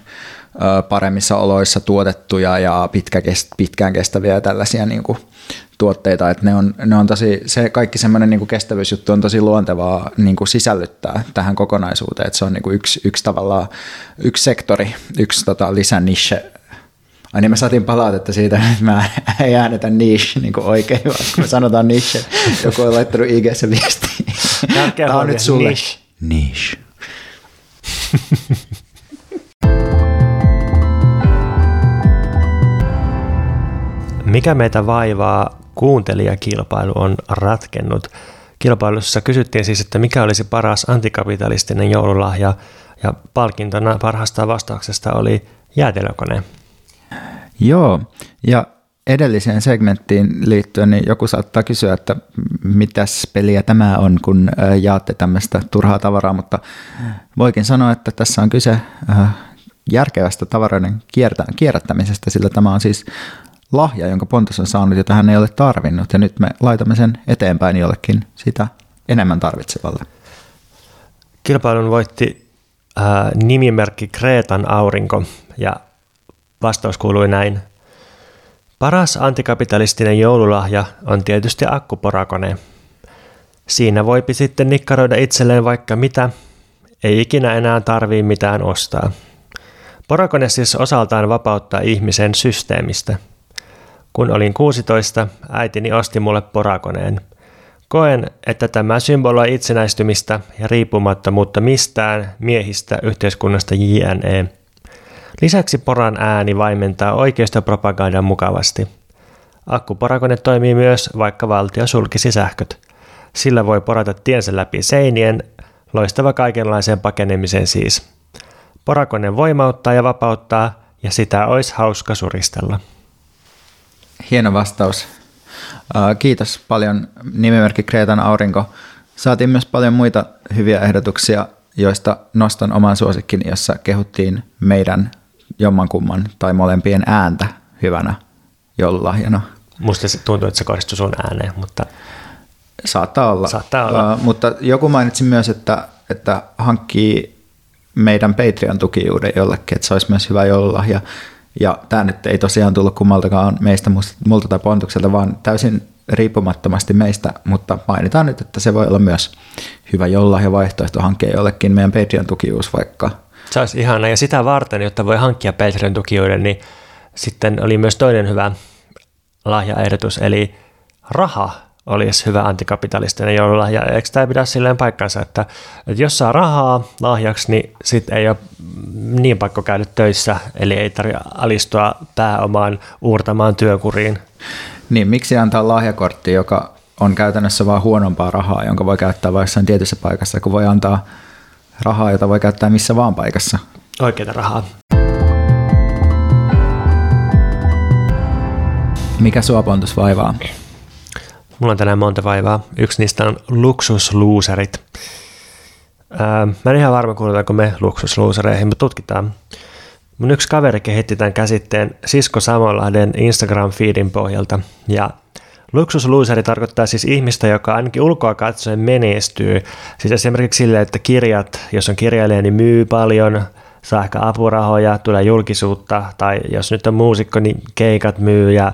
paremmissa oloissa tuotettuja ja pitkä, pitkään kestäviä ja tällaisia niin kuin tuotteita, että ne on, ne on tosi, se kaikki semmoinen niin kestävyysjuttu on tosi luontevaa niin kuin sisällyttää tähän kokonaisuuteen, että se on niin kuin yksi, yksi tavallaan, yksi sektori, yksi tota, niche. Ai niin me saatiin palautetta siitä, että mä ei äänetä niche niin kuin oikein, vaan kun me sanotaan niche, joku on laittanut IG-ssä viestiä. Tämä on nyt sulle. Niche. niche. Mikä meitä vaivaa kuuntelijakilpailu on ratkennut. Kilpailussa kysyttiin siis, että mikä olisi paras antikapitalistinen joululahja, ja palkintona parhaasta vastauksesta oli jäätelökone. Joo, ja edelliseen segmenttiin liittyen, niin joku saattaa kysyä, että mitäs peliä tämä on, kun jaatte tämmöistä turhaa tavaraa, mutta voikin sanoa, että tässä on kyse järkevästä tavaroiden kierrättämisestä, sillä tämä on siis lahja, jonka Pontus on saanut, jota hän ei ole tarvinnut, ja nyt me laitamme sen eteenpäin jollekin sitä enemmän tarvitsevalle. Kilpailun voitti äh, nimimerkki Kreetan aurinko, ja vastaus kuului näin. Paras antikapitalistinen joululahja on tietysti akkuporakone. Siinä voipi sitten nikkaroida itselleen vaikka mitä, ei ikinä enää tarvii mitään ostaa. Porakone siis osaltaan vapauttaa ihmisen systeemistä – kun olin 16, äitini osti mulle porakoneen. Koen, että tämä symboloi itsenäistymistä ja riippumattomuutta mistään miehistä yhteiskunnasta JNE. Lisäksi poran ääni vaimentaa oikeistopropagandan mukavasti. Akkuporakone toimii myös, vaikka valtio sulkisi sähköt. Sillä voi porata tiensä läpi seinien, loistava kaikenlaiseen pakenemiseen siis. Porakone voimauttaa ja vapauttaa, ja sitä olisi hauska suristella. Hieno vastaus. Kiitos paljon nimimerkki Kreetan aurinko. Saatiin myös paljon muita hyviä ehdotuksia, joista nostan oman suosikkin, jossa kehuttiin meidän jommankumman tai molempien ääntä hyvänä joululahjana. Musta se tuntuu, että se kohdistui sun ääneen, mutta... Saattaa olla. Saattaa olla. Uh, mutta joku mainitsi myös, että, että hankkii meidän Patreon-tukijuuden jollekin, että se olisi myös hyvä joululahja. Ja tämä nyt ei tosiaan tullut kummaltakaan meistä, multa tai Pontukselta, vaan täysin riippumattomasti meistä, mutta mainitaan nyt, että se voi olla myös hyvä joululahja vaihtoehto hankkia jollekin meidän Patreon-tukijuus vaikka. Se olisi ihana, ja sitä varten, jotta voi hankkia Patreon-tukijuuden, niin sitten oli myös toinen hyvä lahjaehdotus, eli raha olisi hyvä antikapitalistinen joululahja. Eikö tämä pidä silleen paikkansa, että, että jos saa rahaa lahjaksi, niin sitten ei ole niin pakko käydä töissä, eli ei tarvitse alistua pääomaan uurtamaan työkuriin. Niin, miksi antaa lahjakortti, joka on käytännössä vain huonompaa rahaa, jonka voi käyttää vain jossain tietyssä paikassa, kun voi antaa rahaa, jota voi käyttää missä vaan paikassa. Oikeita rahaa. Mikä sua pontus vaivaa? Mulla on tänään monta vaivaa. Yksi niistä on luksusluuserit. Ää, mä en ihan varma, kuulutaanko me luksusluusereihin, mutta tutkitaan. Mun yksi kaveri kehitti tämän käsitteen Sisko Samonlahden Instagram-feedin pohjalta. Ja luksusluuseri tarkoittaa siis ihmistä, joka ainakin ulkoa katsoen menestyy. Siis esimerkiksi sille, että kirjat, jos on kirjailija, niin myy paljon, saa ehkä apurahoja, tulee julkisuutta, tai jos nyt on muusikko, niin keikat myy ja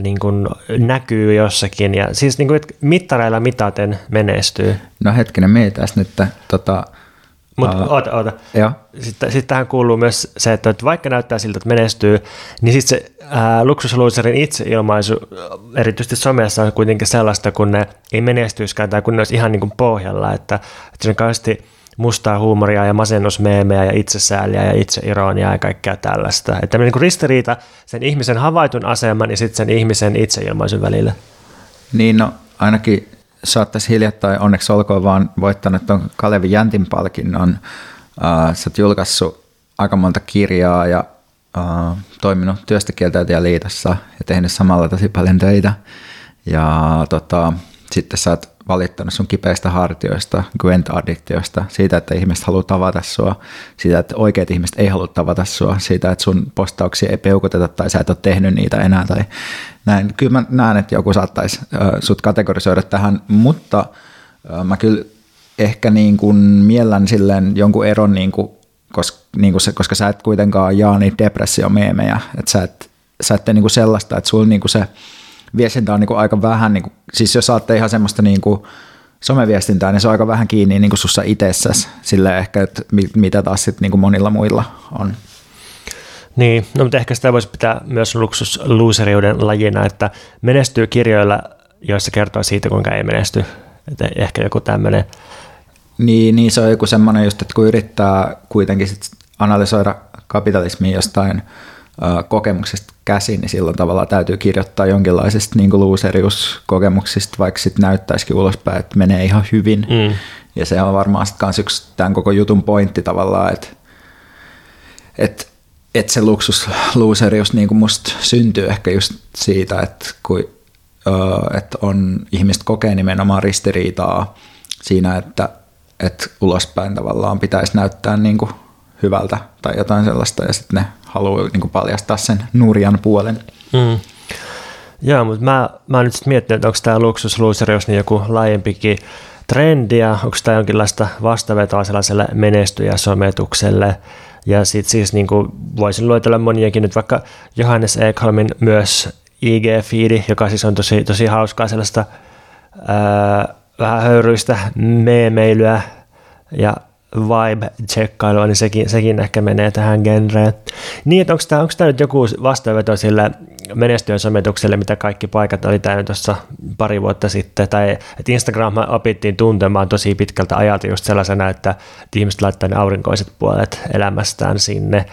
niin kuin näkyy jossakin. Ja siis niin kuin, että mittareilla mitaten menestyy. No hetkinen, mietäs nyt. Tota, mutta uh, oota, oota. Sitten, sitten tähän kuuluu myös se, että vaikka näyttää siltä, että menestyy, niin sitten se ää, luksusluuserin itseilmaisu, erityisesti somessa on kuitenkin sellaista, kun ne ei menestyiskään tai kun ne olisi ihan niin kuin pohjalla, että, että se on kauheasti mustaa huumoria ja masennusmeemejä ja itsesääliä ja itseironiaa ja kaikkea tällaista. Että niin ristiriita sen ihmisen havaitun aseman ja sitten sen ihmisen itseilmaisun välillä. Niin, no ainakin saattaisi hiljattain onneksi olkoon vaan voittanut tuon Kalevi Jäntin palkinnon. Uh, sä oot julkaissut aika monta kirjaa ja uh, toiminut työstökieltäytyjäliitossa ja tehnyt samalla tosi paljon töitä. Ja tota, sitten sä oot valittanut sun kipeistä hartioista, Gwent-addiktiosta, siitä, että ihmiset haluaa tavata sua, siitä, että oikeat ihmiset ei halua tavata sua, siitä, että sun postauksia ei peukuteta tai sä et ole tehnyt niitä enää tai näin. Kyllä mä näen, että joku saattaisi äh, sut kategorisoida tähän, mutta äh, mä kyllä ehkä niin kuin miellän silleen jonkun eron, niin kuin, koska, niin kuin se, koska sä et kuitenkaan jaa niitä depressiomeemejä, että sä et, sä et tee niin kuin sellaista, että sulla niin kuin se viestintä on niin kuin aika vähän, niin kuin, siis jos saatte ihan semmoista niin kuin someviestintää, niin se on aika vähän kiinni niin kuin sussa itsessäsi, sillä ehkä, että mitä taas sitten niin kuin monilla muilla on. Niin, no mutta ehkä sitä voisi pitää myös luksusluuseriuden lajina, että menestyy kirjoilla, joissa kertoo siitä, kuinka ei menesty. Että ehkä joku tämmöinen. Niin, niin, se on joku semmoinen just, että kun yrittää kuitenkin sit analysoida kapitalismia jostain kokemuksesta käsin, niin silloin tavallaan täytyy kirjoittaa jonkinlaisesta niin luuseriuskokemuksista, vaikka sitten näyttäisikin ulospäin, että menee ihan hyvin. Mm. Ja se on varmaan sitten myös yksi tämän koko jutun pointti tavallaan, että, että, että se luksusluuserius niin kuin musta syntyy ehkä just siitä, että kun että on, ihmiset kokee nimenomaan ristiriitaa siinä, että, että ulospäin tavallaan pitäisi näyttää niin kuin hyvältä tai jotain sellaista, ja sitten ne haluaa niin paljastaa sen nurjan puolen. Mm. Joo, mutta mä, mä nyt sitten miettinyt, että onko tämä luksusluuserius niin joku laajempikin trendi, ja onko tämä jonkinlaista vastavetoa sellaiselle menestyjäsometukselle, ja sitten siis niin kuin voisin luetella moniakin nyt vaikka Johannes Ekholmin myös IG-fiidi, joka siis on tosi, tosi hauskaa sellaista ää, vähän höyryistä meemeilyä ja vibe-tsekkailua, niin sekin, sekin ehkä menee tähän genreen. Niin, että onko tämä, onko tämä nyt joku vastaanveto sille menestyön sometukselle, mitä kaikki paikat oli täynnä tuossa pari vuotta sitten, tai että Instagram opittiin tuntemaan tosi pitkältä ajalta just sellaisena, että ihmiset laittaa ne aurinkoiset puolet elämästään sinne,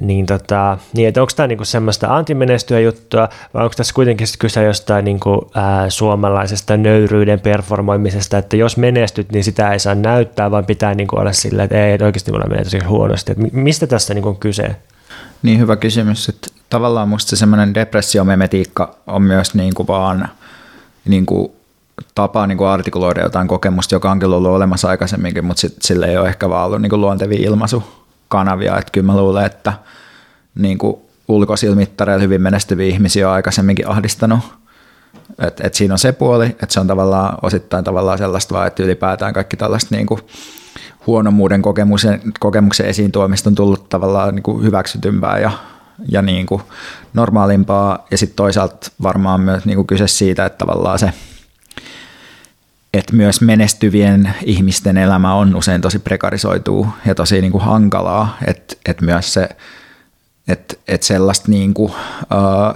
niin, tota, niin että onko tämä niinku semmoista antimenestyä juttua, vai onko tässä kuitenkin kyse jostain niinku, ää, suomalaisesta nöyryyden performoimisesta, että jos menestyt, niin sitä ei saa näyttää, vaan pitää niinku olla sillä, että ei, että oikeasti mulla menee tosi huonosti. Et mistä tässä niinku on kyse? Niin hyvä kysymys. Että tavallaan musta se semmoinen depressiomemetiikka on myös niinku vaan niinku tapa niin kuin artikuloida jotain kokemusta, joka onkin ollut olemassa aikaisemminkin, mutta sit, sillä ei ole ehkä vaan ollut niin kuin ilmaisu kanavia. Että kyllä mä luulen, että niin ulkosilmittareilla hyvin menestyviä ihmisiä on aikaisemminkin ahdistanut. Et, et siinä on se puoli, että se on tavallaan osittain tavallaan sellaista vaan, että ylipäätään kaikki tällaista niin kuin huonommuuden kokemuksen, kokemuksen esiin tuomista on tullut tavallaan niin kuin hyväksytympää ja, ja niin kuin normaalimpaa. Ja sitten toisaalta varmaan myös niin kuin kyse siitä, että tavallaan se – että myös menestyvien ihmisten elämä on usein tosi prekarisoituu ja tosi niin kuin hankalaa, että, että myös se, että, että sellaista niin kuin, ä,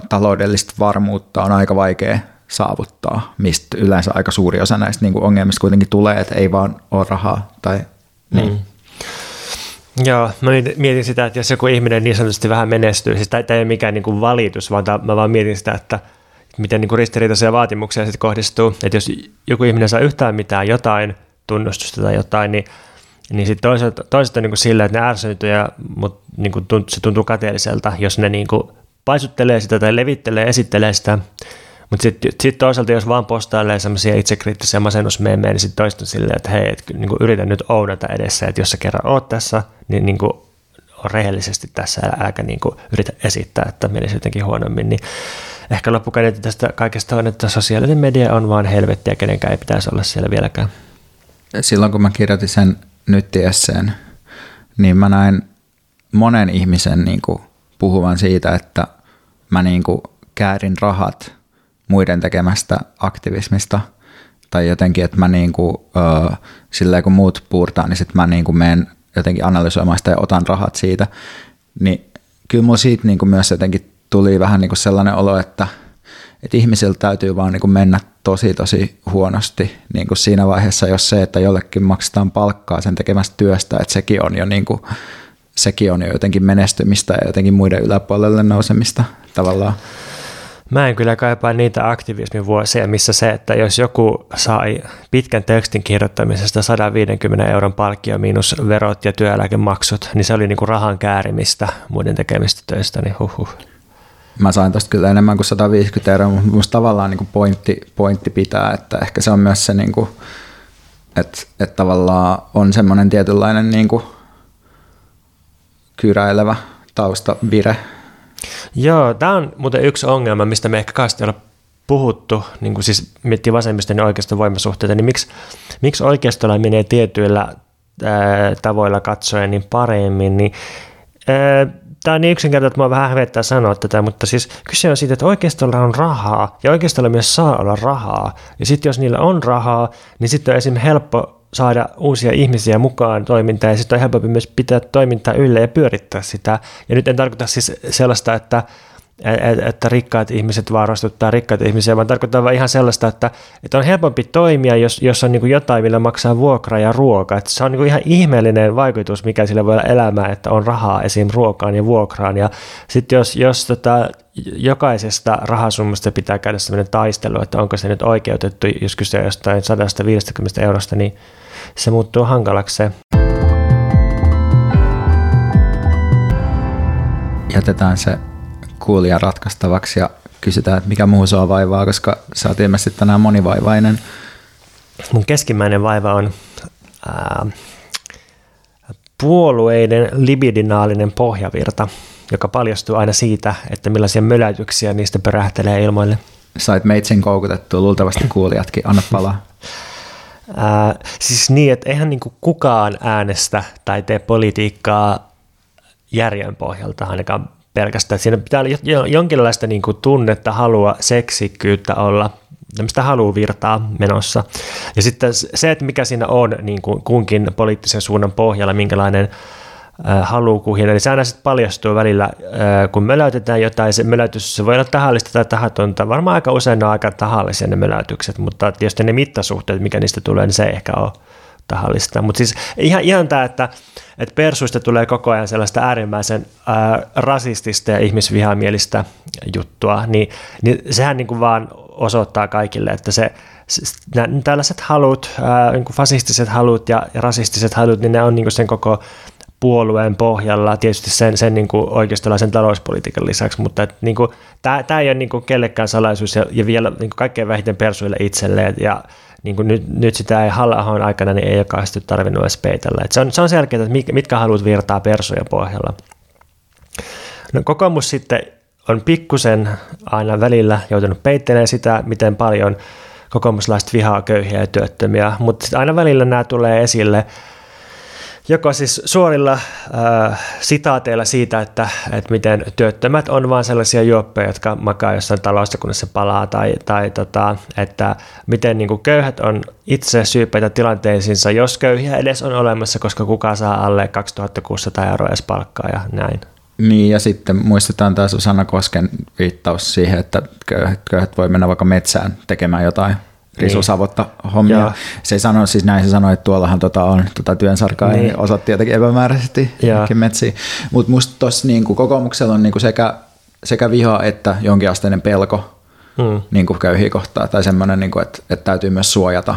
taloudellista varmuutta on aika vaikea saavuttaa, mistä yleensä aika suuri osa näistä niin kuin ongelmista kuitenkin tulee, että ei vaan ole rahaa. Tai, niin. mm. Joo, mä mietin sitä, että jos joku ihminen niin sanotusti vähän menestyy, siis tämä ei ole mikään niin kuin valitus, vaan mä vaan mietin sitä, että – miten niin ristiriitaisia vaatimuksia sitten kohdistuu. Että jos joku ihminen saa yhtään mitään, jotain tunnustusta tai jotain, niin, niin sitten toiset, toiset on niin kuin sillä, että ne ärsyyntyy, mutta niin kuin se tuntuu kateelliselta, jos ne niin kuin paisuttelee sitä tai levittelee, esittelee sitä. Mutta sitten sit toisaalta, jos vaan postailee semmoisia itsekriittisiä masennusmeemejä, niin sitten toista silleen, että hei, et, niin kuin yritän nyt ounata edessä, että jos sä kerran oot tässä, niin, niin kuin on rehellisesti tässä, äläkä niin kuin yritä esittää, että menisi jotenkin huonommin. Niin ehkä loppukäden tästä kaikesta on, että sosiaalinen media on vaan helvettiä, kenenkään ei pitäisi olla siellä vieläkään. Silloin kun mä kirjoitin sen nyttiesseen, niin mä näin monen ihmisen niin kuin puhuvan siitä, että mä niin kuin käärin rahat muiden tekemästä aktivismista – tai jotenkin, että mä niin kuin, äh, silleen kun muut puurtaa, niin sitten mä niin kuin menen jotenkin analysoimaan sitä ja otan rahat siitä, niin kyllä mulla siitä niin kuin myös jotenkin tuli vähän niin kuin sellainen olo, että, että ihmisiltä täytyy vaan niin kuin mennä tosi tosi huonosti niin kuin siinä vaiheessa, jos se, että jollekin maksetaan palkkaa sen tekemästä työstä, että sekin on jo niin kuin, sekin on jo jotenkin menestymistä ja jotenkin muiden yläpuolelle nousemista tavallaan. Mä en kyllä kaipaa niitä aktivismin vuosia, missä se, että jos joku sai pitkän tekstin kirjoittamisesta 150 euron palkkio miinus verot ja työeläkemaksut, niin se oli niinku rahan käärimistä muiden tekemistä töistä, niin huhuh. Mä sain tosta kyllä enemmän kuin 150 euroa, mutta musta tavallaan niinku pointti, pointti pitää, että ehkä se on myös se, niinku, että, että tavallaan on semmoinen tietynlainen niinku kyräilevä taustavire, Joo, tämä on muuten yksi ongelma, mistä me ehkä kanssa olla puhuttu, niin kuin siis miettii vasemmiston ja oikeiston voimasuhteita, niin miksi, miksi oikeistolla menee tietyillä ää, tavoilla katsoen niin paremmin, niin ää, tämä on niin yksinkertaisesti, että mua vähän hävettää sanoa tätä, mutta siis kyse on siitä, että oikeistolla on rahaa ja oikeistolla myös saa olla rahaa. Ja sitten jos niillä on rahaa, niin sitten on esimerkiksi helppo saada uusia ihmisiä mukaan toimintaan ja sitten on helpompi myös pitää toimintaa yllä ja pyörittää sitä. Ja nyt en tarkoita siis sellaista, että, että rikkaat ihmiset vaarastuttaa rikkaat ihmisiä, vaan tarkoittaa vain ihan sellaista, että, että on helpompi toimia, jos, jos on niin kuin jotain, millä maksaa vuokra ja ruoka. Että se on niin kuin ihan ihmeellinen vaikutus, mikä sillä voi olla elämää, että on rahaa esim. ruokaan ja vuokraan. Ja sitten jos, jos tota, jokaisesta rahasummasta pitää käydä sellainen taistelu, että onko se nyt oikeutettu, jos kyse jostain 150 eurosta, niin se muuttuu hankalaksi se. Jätetään se kuulija ratkaistavaksi ja kysytään, että mikä muu sua vaivaa, koska sä oot ilmeisesti tänään monivaivainen. Mun keskimmäinen vaiva on ää, puolueiden libidinaalinen pohjavirta, joka paljastuu aina siitä, että millaisia möläytyksiä niistä pörähtelee ilmoille. Sait meitsin koukutettua, luultavasti kuulijatkin, anna palaa. Ää, siis niin, että eihän niin kukaan äänestä tai tee politiikkaa järjen pohjalta ainakaan pelkästään. Siinä pitää olla jonkinlaista niin kuin tunnetta, halua, seksikkyyttä olla tämmöistä haluvirtaa menossa. Ja sitten se, että mikä siinä on niin kuin kunkin poliittisen suunnan pohjalla, minkälainen halukuhina, niin se aina sitten paljastuu välillä, kun möläytetään jotain, se möläytys se voi olla tahallista tai tahatonta, varmaan aika usein ne on aika tahallisia ne möläytykset, mutta tietysti ne mittasuhteet, mikä niistä tulee, niin se ei ehkä ole tahallista. Mutta siis ihan, ihan tämä, että, että persuista tulee koko ajan sellaista äärimmäisen ää, rasistista ja ihmisvihamielistä juttua, niin, niin sehän niin kuin vaan osoittaa kaikille, että se, tällaiset halut, ää, niin kuin fasistiset halut ja, ja rasistiset halut, niin ne on niin kuin sen koko puolueen pohjalla, tietysti sen, sen niin kuin oikeistolaisen talouspolitiikan lisäksi, mutta että, niin kuin, tämä, tämä ei ole niin kuin kellekään salaisuus ja, ja vielä niin kuin kaikkein vähiten persuille itselleen ja niin kuin nyt, nyt sitä ei halla aikana niin ei ole kauheasti tarvinnut edes peitellä. Et se, on, se on selkeää, että mitkä haluat virtaa persujen pohjalla. No, kokoomus sitten on pikkusen aina välillä joutunut peittelemään sitä, miten paljon kokoomuslaiset vihaa köyhiä ja työttömiä, mutta aina välillä nämä tulee esille – joko siis suorilla äh, sitaateilla siitä, että, että miten työttömät on vain sellaisia juoppeja, jotka makaa jossain se palaa, tai, tai tota, että miten niin kuin köyhät on itse syypäitä tilanteisiinsa, jos köyhiä edes on olemassa, koska kuka saa alle 2600 euroa edes palkkaa ja näin. Niin, ja sitten muistetaan taas Susanna Kosken viittaus siihen, että köyhät, köyhät voi mennä vaikka metsään tekemään jotain risusavotta niin. hommia. Joo. Se ei sano, siis näin se sanoi, että tuollahan tota on tota työnsarkaa niin. ja osoitti jotenkin epämääräisesti metsiin. Mutta musta tuossa niinku, kokoomuksella on niinku sekä, sekä viha että jonkinasteinen pelko hmm. niinku köyhiä kohtaa, tai semmoinen, niinku, että, että täytyy myös suojata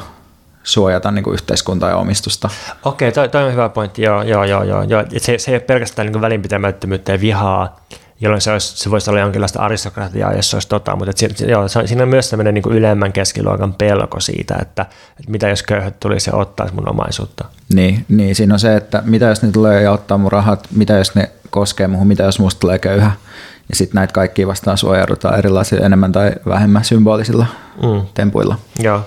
suojata niin kuin yhteiskuntaa ja omistusta. Okei, toi, toi on hyvä pointti, joo, joo, joo, joo. joo. Se, se ei ole pelkästään niin välinpitämättömyyttä ja vihaa, jolloin se, olisi, se voisi olla jonkinlaista aristokratiaa, jos se olisi tota, mutta et, joo, siinä on myös tämmöinen niin ylemmän keskiluokan pelko siitä, että, että mitä jos köyhät tulisi ja ottaisi mun omaisuutta. Niin, niin, siinä on se, että mitä jos ne tulee ja ottaa mun rahat, mitä jos ne koskee muuhun, mitä jos musta tulee köyhä. Ja sitten näitä kaikkia vastaan suojaudutaan erilaisilla enemmän tai vähemmän symbolisilla mm. tempuilla. Joo.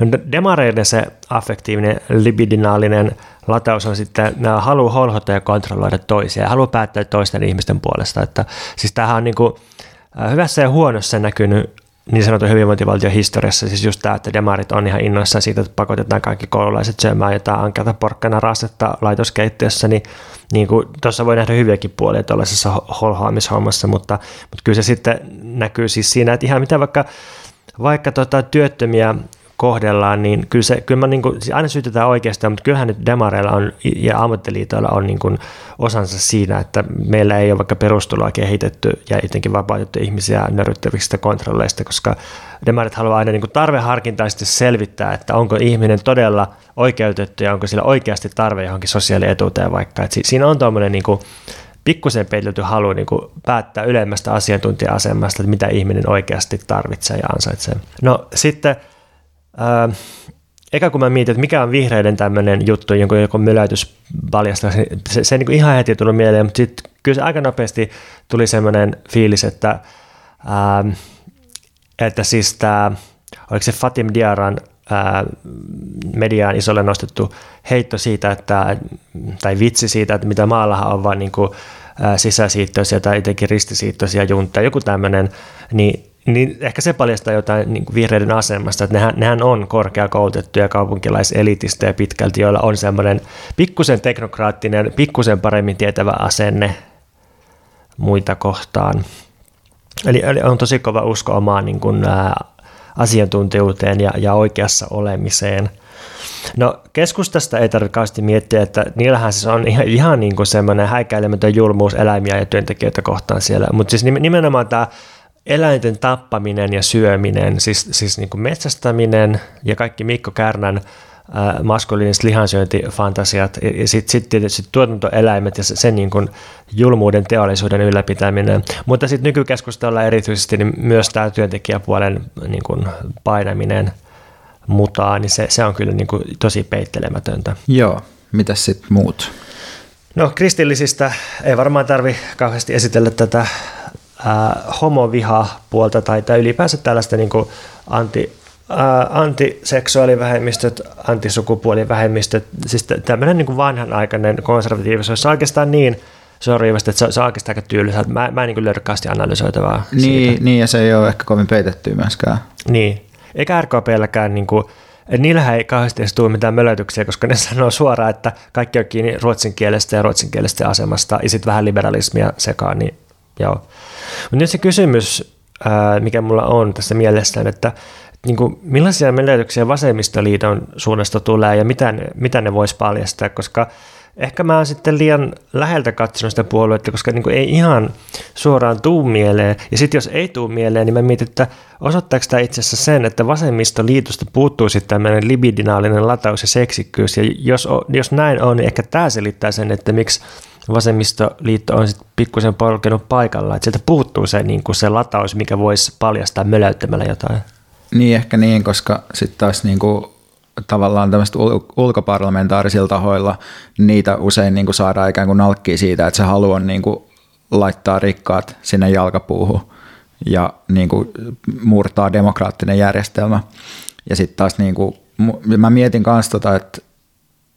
No demareiden se affektiivinen, libidinaalinen lataus on sitten, nämä haluaa holhota ja kontrolloida toisia ja haluaa päättää toisten ihmisten puolesta. Että, siis tämähän on niin kuin, hyvässä ja huonossa näkynyt niin sanotun hyvinvointivaltion historiassa, siis just tämä, että demarit on ihan innoissaan siitä, että pakotetaan kaikki koululaiset syömään jotain ankeata porkkana rasetta laitoskeittiössä, niin, niin kuin tuossa voi nähdä hyviäkin puolia tuollaisessa holhoamishommassa, mutta, mutta kyllä se sitten näkyy siis siinä, että ihan mitä vaikka, vaikka tota työttömiä kohdellaan, niin kyllä, se, kyllä mä niin kuin, siis aina syytetään oikeastaan, mutta kyllähän nyt demareilla on, ja ammattiliitoilla on niin kuin osansa siinä, että meillä ei ole vaikka perustuloa kehitetty ja jotenkin vapautettu ihmisiä nörryttävistä kontrolleista, koska demarit haluaa aina niin kuin tarveharkintaisesti selvittää, että onko ihminen todella oikeutettu ja onko sillä oikeasti tarve johonkin sosiaalietuuteen vaikka. että siinä on tuommoinen niin kuin, pikkusen peitelty halu niin kuin päättää ylemmästä asiantuntija-asemasta, että mitä ihminen oikeasti tarvitsee ja ansaitsee. No sitten Eka kun mä mietin, että mikä on vihreiden tämmöinen juttu, jonkun joku möläytys paljastaa, se, se, se niin ihan heti tullut mieleen, mutta sitten kyllä se aika nopeasti tuli semmoinen fiilis, että, ää, että siis tämä, oliko se Fatim Diaran ää, mediaan isolle nostettu heitto siitä, että, tai vitsi siitä, että mitä maallahan on vaan niin kuin, sisäsiittoisia tai jotenkin ristisiittoisia juntteja, joku tämmöinen, niin niin ehkä se paljastaa jotain niin kuin vihreiden asemasta, että nehän, nehän on korkeakoulutettuja kaupunkilaiselitistä pitkälti, joilla on semmoinen pikkusen teknokraattinen, pikkusen paremmin tietävä asenne muita kohtaan. Eli, eli on tosi kova usko omaan niin kuin, ää, asiantuntijuuteen ja, ja oikeassa olemiseen. No keskustasta ei tarvitse miettiä, että niillähän siis on ihan, ihan niin kuin semmoinen häikäilemätön julmuus eläimiä ja työntekijöitä kohtaan siellä, mutta siis nimenomaan tämä eläinten tappaminen ja syöminen, siis, siis niin kuin metsästäminen ja kaikki Mikko Kärnän äh, maskuliiniset lihansyöntifantasiat ja sitten sit tietysti tuotantoeläimet ja sen niin kuin julmuuden teollisuuden ylläpitäminen. Mutta sitten nykykeskustella erityisesti niin myös tämä työntekijäpuolen niin kuin painaminen mutaan, niin se, se on kyllä niin kuin tosi peittelemätöntä. Joo, mitä sitten muut? No kristillisistä ei varmaan tarvi kauheasti esitellä tätä äh, homoviha puolta tai, tai ylipäänsä tällaista niin kuin anti, äh, antiseksuaalivähemmistöt, antisukupuolivähemmistöt, siis tämmöinen niin kuin vanhanaikainen konservatiivisuus, se on oikeastaan niin sorjivasti, että se, se on oikeastaan aika tyylisä. Mä, mä en niin löydä analysoitavaa niin, siitä. Niin, ja se ei ole ehkä kovin peitetty myöskään. Niin, eikä RKPlläkään niin kuin, niillähän ei kauheasti edes tule mitään mölötyksiä, koska ne sanoo suoraan, että kaikki on kiinni ruotsin kielestä ja ruotsin kielestä asemasta ja sitten vähän liberalismia sekaan, niin joo. Mutta nyt se kysymys, mikä mulla on tässä mielessään, että niin kuin, millaisia menetyksiä vasemmistoliiton suunnasta tulee ja mitä ne, mitä ne voisi paljastaa, koska ehkä mä oon sitten liian läheltä katsonut sitä puoluetta, koska niin kuin ei ihan suoraan tuu mieleen. Ja sitten jos ei tuu mieleen, niin mä mietin, että osoittaako tämä itse asiassa sen, että vasemmistoliitosta puuttuu sitten tämmöinen libidinaalinen lataus ja seksikkyys. Ja jos, jos näin on, niin ehkä tämä selittää sen, että miksi vasemmistoliitto on sitten pikkusen polkenut paikalla. Että sieltä puuttuu se, niin kuin se lataus, mikä voisi paljastaa möläyttämällä jotain. Niin, ehkä niin, koska sitten taas niin kuin, tavallaan tämmöistä ulkoparlamentaarisilla tahoilla, niitä usein niin kuin saadaan ikään kuin nalkkiin siitä, että se halu on niin kuin, laittaa rikkaat sinne jalkapuuhun ja niin kuin, murtaa demokraattinen järjestelmä. Ja sitten taas niin kuin, mä mietin kanssa tota, että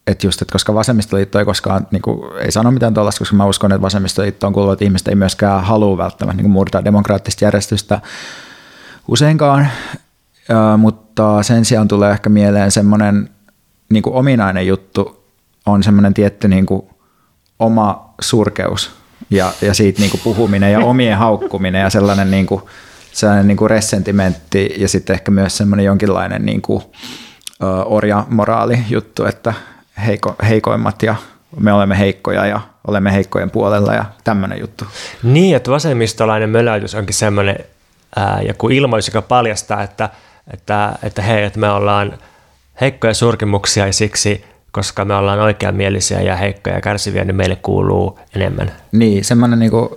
että just, että koska vasemmistoliitto ei koskaan, niin kuin, ei sano mitään tuollaista, koska mä uskon, että vasemmistoliittoon kuuluvat ihmiset ei myöskään halua välttämättä niin murtaa demokraattista järjestystä useinkaan, mutta sen sijaan tulee ehkä mieleen semmoinen niin kuin ominainen juttu, on semmoinen tietty niin kuin oma surkeus ja, ja siitä niin kuin puhuminen ja omien haukkuminen ja sellainen, niin kuin, sellainen niin kuin ressentimentti ja sitten ehkä myös semmoinen jonkinlainen niin kuin, orjamoraali juttu, että heiko, heikoimmat ja me olemme heikkoja ja olemme heikkojen puolella ja tämmöinen juttu. Niin, että vasemmistolainen möläytys onkin semmoinen ää, joku ilmoitus, joka paljastaa, että – että, että hei, että me ollaan heikkoja surkimuksia ja siksi, koska me ollaan oikeamielisiä ja heikkoja ja kärsiviä, niin meille kuuluu enemmän. Niin, semmoinen niin kuin,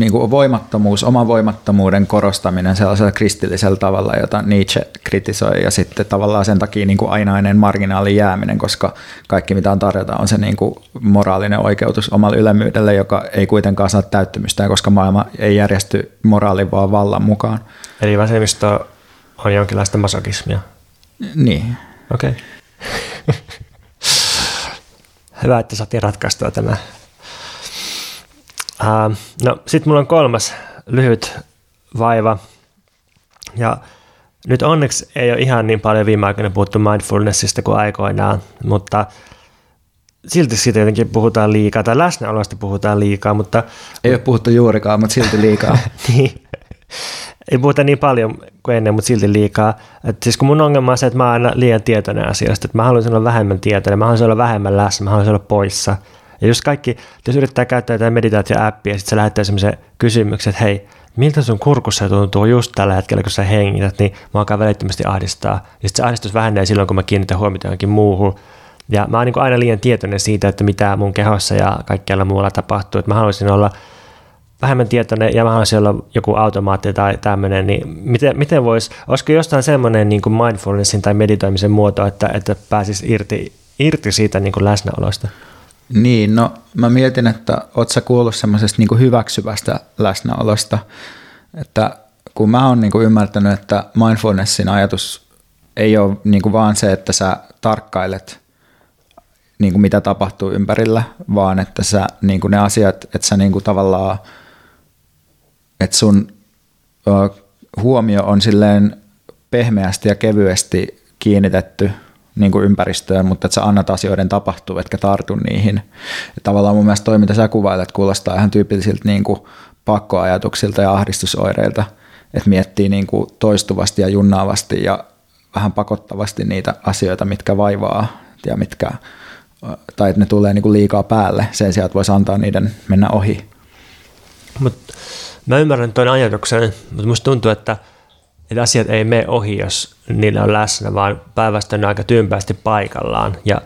niin kuin voimattomuus, oman voimattomuuden korostaminen sellaisella kristillisellä tavalla, jota Nietzsche kritisoi, ja sitten tavallaan sen takia niin kuin ainainen marginaalin jääminen, koska kaikki mitä on tarjota on se niin kuin moraalinen oikeutus omalle ylemmyydelle, joka ei kuitenkaan saa täyttymystään, koska maailma ei järjesty moraalin vaan vallan mukaan. Eli vasemmisto on jonkinlaista masokismia. Niin. Okei. Okay. Hyvä, että saatiin ratkaistua tämä. Uh, no, sitten mulla on kolmas lyhyt vaiva. Ja nyt onneksi ei ole ihan niin paljon viime aikoina puhuttu mindfulnessista kuin aikoinaan, mutta silti siitä jotenkin puhutaan liikaa, tai läsnäolosta puhutaan liikaa, mutta... Ei ole puhuttu juurikaan, mutta silti liikaa. niin ei puhuta niin paljon kuin ennen, mutta silti liikaa. Et siis kun mun ongelma on se, että mä oon aina liian tietoinen asioista, että mä haluaisin olla vähemmän tietoinen, mä haluaisin olla vähemmän läsnä, mä haluaisin olla poissa. Ja jos kaikki, jos yrittää käyttää jotain meditaatio-appia ja sitten se lähettää semmoisen kysymyksen, että hei, miltä sun kurkussa tuntuu just tällä hetkellä, kun sä hengität, niin mä alkaa välittömästi ahdistaa. Ja sitten se ahdistus vähenee silloin, kun mä kiinnitän huomiota johonkin muuhun. Ja mä oon niin aina liian tietoinen siitä, että mitä mun kehossa ja kaikkialla muualla tapahtuu. Että mä haluaisin olla vähemmän tietoinen ja vähän siellä joku automaatti tai tämmöinen, niin miten, miten voisi, olisiko jostain semmoinen niin kuin mindfulnessin tai meditoimisen muoto, että, että pääsisi irti, irti siitä niin kuin läsnäolosta? Niin, no mä mietin, että oot sä kuullut semmoisesta niin hyväksyvästä läsnäolosta, että kun mä oon niin ymmärtänyt, että mindfulnessin ajatus ei ole niin kuin vaan se, että sä tarkkailet niin kuin mitä tapahtuu ympärillä, vaan että sä, niin kuin ne asiat, että sä niin kuin tavallaan että sun ö, huomio on silleen pehmeästi ja kevyesti kiinnitetty niin kuin ympäristöön, mutta että sä annat asioiden tapahtua, etkä tartu niihin. Ja tavallaan mun mielestä toi, mitä sä kuvailet, kuulostaa ihan tyypillisiltä niin kuin pakkoajatuksilta ja ahdistusoireilta, että miettii niin kuin toistuvasti ja junnaavasti ja vähän pakottavasti niitä asioita, mitkä vaivaa ja mitkä, tai että ne tulee niin kuin liikaa päälle sen sijaan, että voisi antaa niiden mennä ohi. Mutta Mä ymmärrän tuon ajatuksen, mutta musta tuntuu, että, että asiat ei mene ohi, jos niillä on läsnä, vaan päinvastoin aika tympäästi paikallaan. Ja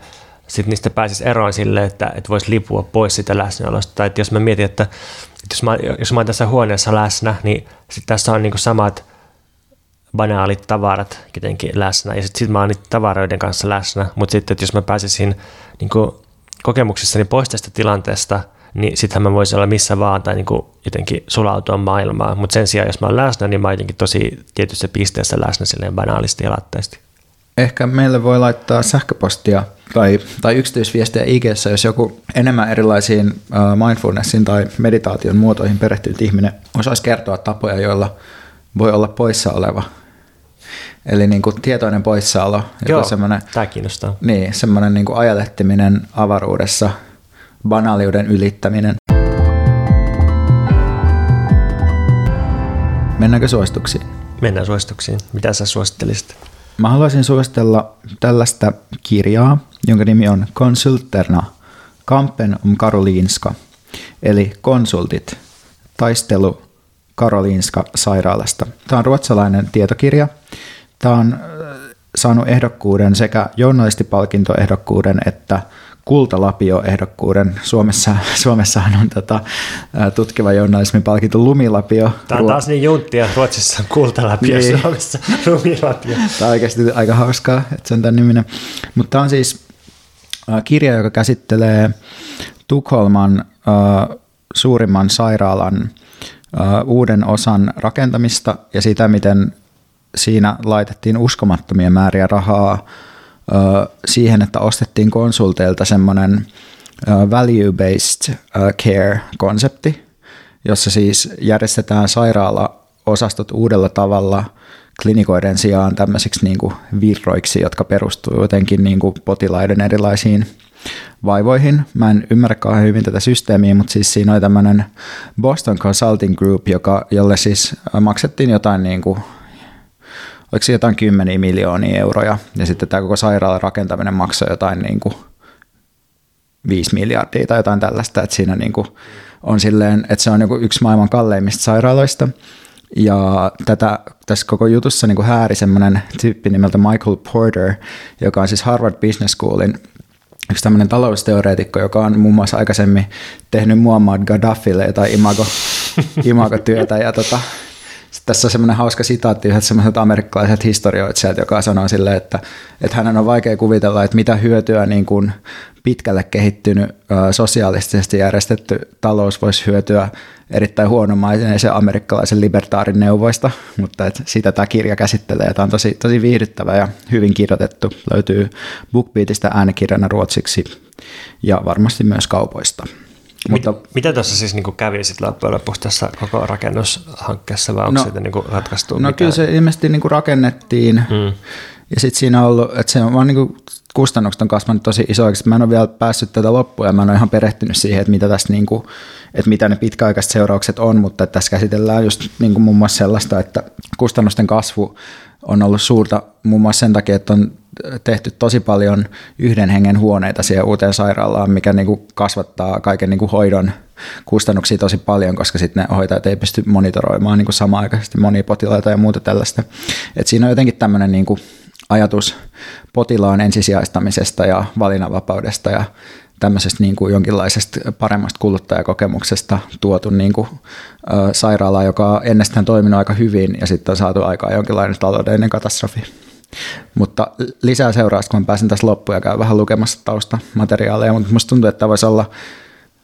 sitten niistä pääsisi eroon sille, että, että voisi lipua pois sitä läsnäolosta. Tai että jos mä mietin, että, että jos, mä, jos mä oon tässä huoneessa läsnä, niin sitten tässä on niinku samat banaalit tavarat jotenkin läsnä. Ja sitten sit mä oon niiden tavaroiden kanssa läsnä. Mutta sitten, että jos mä pääsisin niinku kokemuksissani pois tästä tilanteesta – niin sittenhän mä voisin olla missä vaan tai niin kuin jotenkin sulautua maailmaan. Mutta sen sijaan, jos mä oon läsnä, niin mä oon jotenkin tosi tietyssä pisteessä läsnä silleen banaalisti ja latteesti. Ehkä meille voi laittaa sähköpostia tai, tai yksityisviestejä ig jos joku enemmän erilaisiin mindfulnessin tai meditaation muotoihin perehtynyt ihminen osaisi kertoa tapoja, joilla voi olla poissa oleva. Eli niin kuin tietoinen poissaolo. Joo, tämä kiinnostaa. Niin, semmoinen niin kuin ajalehtiminen avaruudessa, banaliuden ylittäminen. Mennäänkö suosituksiin? Mennään suosituksiin. Mitä sä suosittelisit? Mä haluaisin suositella tällaista kirjaa, jonka nimi on Konsulterna, Kampen om Karolinska, eli konsultit, taistelu Karolinska sairaalasta. Tämä on ruotsalainen tietokirja. Tämä on äh, saanut ehdokkuuden sekä journalistipalkintoehdokkuuden että kultalapio-ehdokkuuden. Suomessa, Suomessahan on tota, tutkiva journalismin palkinto Lumilapio. Tämä on taas niin junttia, Ruotsissa on kultalapio, niin. Suomessa Lumilapio. Tämä on oikeasti aika hauskaa, että se on tämän niminen. Mutta tämä on siis kirja, joka käsittelee Tukholman suurimman sairaalan uuden osan rakentamista ja sitä, miten siinä laitettiin uskomattomia määriä rahaa siihen, että ostettiin konsulteilta semmoinen value-based care-konsepti, jossa siis järjestetään sairaalaosastot uudella tavalla klinikoiden sijaan tämmöisiksi niin kuin virroiksi, jotka perustuu jotenkin niin kuin potilaiden erilaisiin vaivoihin. Mä en ymmärrä hyvin tätä systeemiä, mutta siis siinä oli tämmöinen Boston Consulting Group, joka, jolle siis maksettiin jotain niin kuin oliko se jotain kymmeniä miljoonia euroja, ja sitten tämä koko sairaalan rakentaminen maksoi jotain niin kuin 5 miljardia tai jotain tällaista, että siinä niin kuin on silleen, että se on niin yksi maailman kalleimmista sairaaloista, ja tätä, tässä koko jutussa niin kuin hääri semmoinen tyyppi nimeltä Michael Porter, joka on siis Harvard Business Schoolin yksi tämmöinen talousteoreetikko, joka on muun muassa aikaisemmin tehnyt Muammar Gaddafille jotain imago, imago-työtä ja tota, tässä on semmoinen hauska sitaatti yhdeltä semmoiselta amerikkalaiselta historioitsijalta, joka sanoo sille, että, että hänen on vaikea kuvitella, että mitä hyötyä niin kuin pitkälle kehittynyt sosiaalisesti järjestetty talous voisi hyötyä erittäin huonomaisen amerikkalaisen libertaarin neuvoista, mutta että sitä tämä kirja käsittelee. Tämä on tosi, tosi viihdyttävä ja hyvin kirjoitettu. Löytyy BookBeatista äänikirjana ruotsiksi ja varmasti myös kaupoista. Mutta, mitä tuossa siis niin kävi sitten loppujen lopuksi tässä koko rakennushankkeessa, vai onko no, siitä niin ratkaistu? No kyllä se ilmeisesti niin rakennettiin, hmm. ja sitten siinä on ollut, että se on vaan niin kustannukset on kasvanut tosi isoiksi. Mä en ole vielä päässyt tätä loppuun, ja mä en ole ihan perehtynyt siihen, että mitä, tässä niin kuin, että mitä ne pitkäaikaiset seuraukset on, mutta tässä käsitellään just niin kuin muun muassa sellaista, että kustannusten kasvu on ollut suurta muun muassa sen takia, että on tehty tosi paljon yhden hengen huoneita siihen uuteen sairaalaan, mikä niin kuin kasvattaa kaiken niin kuin hoidon kustannuksia tosi paljon, koska sitten ne hoitajat ei pysty monitoroimaan niin kuin samaaikaisesti monia potilaita ja muuta tällaista. Et siinä on jotenkin tämmöinen niin ajatus potilaan ensisijaistamisesta ja valinnanvapaudesta ja tämmöisestä niin kuin jonkinlaisesta paremmasta kuluttajakokemuksesta tuotu niin kuin, ö, sairaala, joka on ennestään toiminut aika hyvin ja sitten on saatu aikaan jonkinlainen taloudellinen katastrofi. Mutta lisää seuraasta, kun mä pääsen tässä loppuun ja käyn vähän lukemassa taustamateriaaleja, mutta musta tuntuu, että tämä voisi olla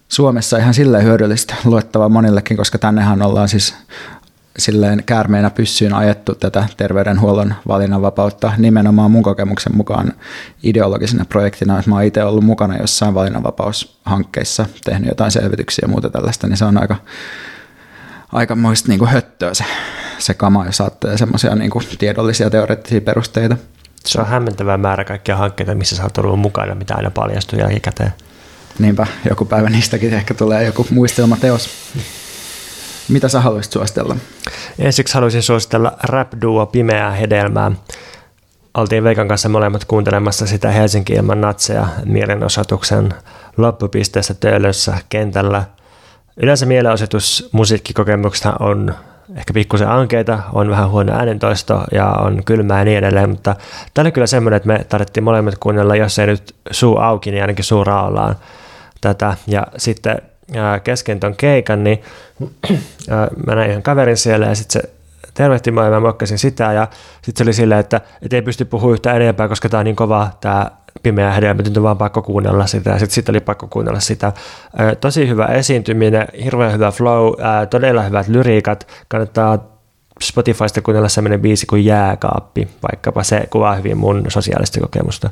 Suomessa ihan silleen hyödyllistä luettavaa monillekin, koska tännehän ollaan siis silleen käärmeenä pyssyyn ajettu tätä terveydenhuollon valinnanvapautta nimenomaan mun kokemuksen mukaan ideologisena projektina, että mä oon itse ollut mukana jossain valinnanvapaushankkeissa, tehnyt jotain selvityksiä ja muuta tällaista, niin se on aika, aika muista niin höttöä se, se kama, jos ajattelee semmoisia niin tiedollisia teoreettisia perusteita. Se on hämmentävä määrä kaikkia hankkeita, missä sä oot ollut mukana, mitä aina paljastuu jälkikäteen. Niinpä, joku päivä niistäkin ehkä tulee joku muistelmateos. Mitä sä haluaisit suositella? Ensiksi haluaisin suositella rap-duo Pimeää hedelmää. Oltiin Veikan kanssa molemmat kuuntelemassa sitä Helsinki ilman natseja mielenosoituksen loppupisteessä Töölössä kentällä. Yleensä mielenosoitus musiikkikokemuksesta on ehkä pikkusen ankeita, on vähän huono äänentoisto ja on kylmää ja niin edelleen, mutta tämä oli kyllä semmoinen, että me tarvittiin molemmat kuunnella, jos ei nyt suu auki, niin ainakin suu raollaan tätä. Ja sitten kesken ton keikan, niin mä näin ihan kaverin siellä ja sitten se tervehti mua ja mä mokkasin sitä ja sitten se oli silleen, että et ei pysty puhumaan yhtä enempää, koska tämä on niin kova tämä pimeä hedelmä, nyt on vaan pakko kuunnella sitä ja sitten sit oli pakko kuunnella sitä. Tosi hyvä esiintyminen, hirveän hyvä flow, todella hyvät lyriikat, kannattaa Spotifysta kuunnella sellainen biisi kuin Jääkaappi, vaikkapa se kuvaa hyvin mun sosiaalista kokemusta.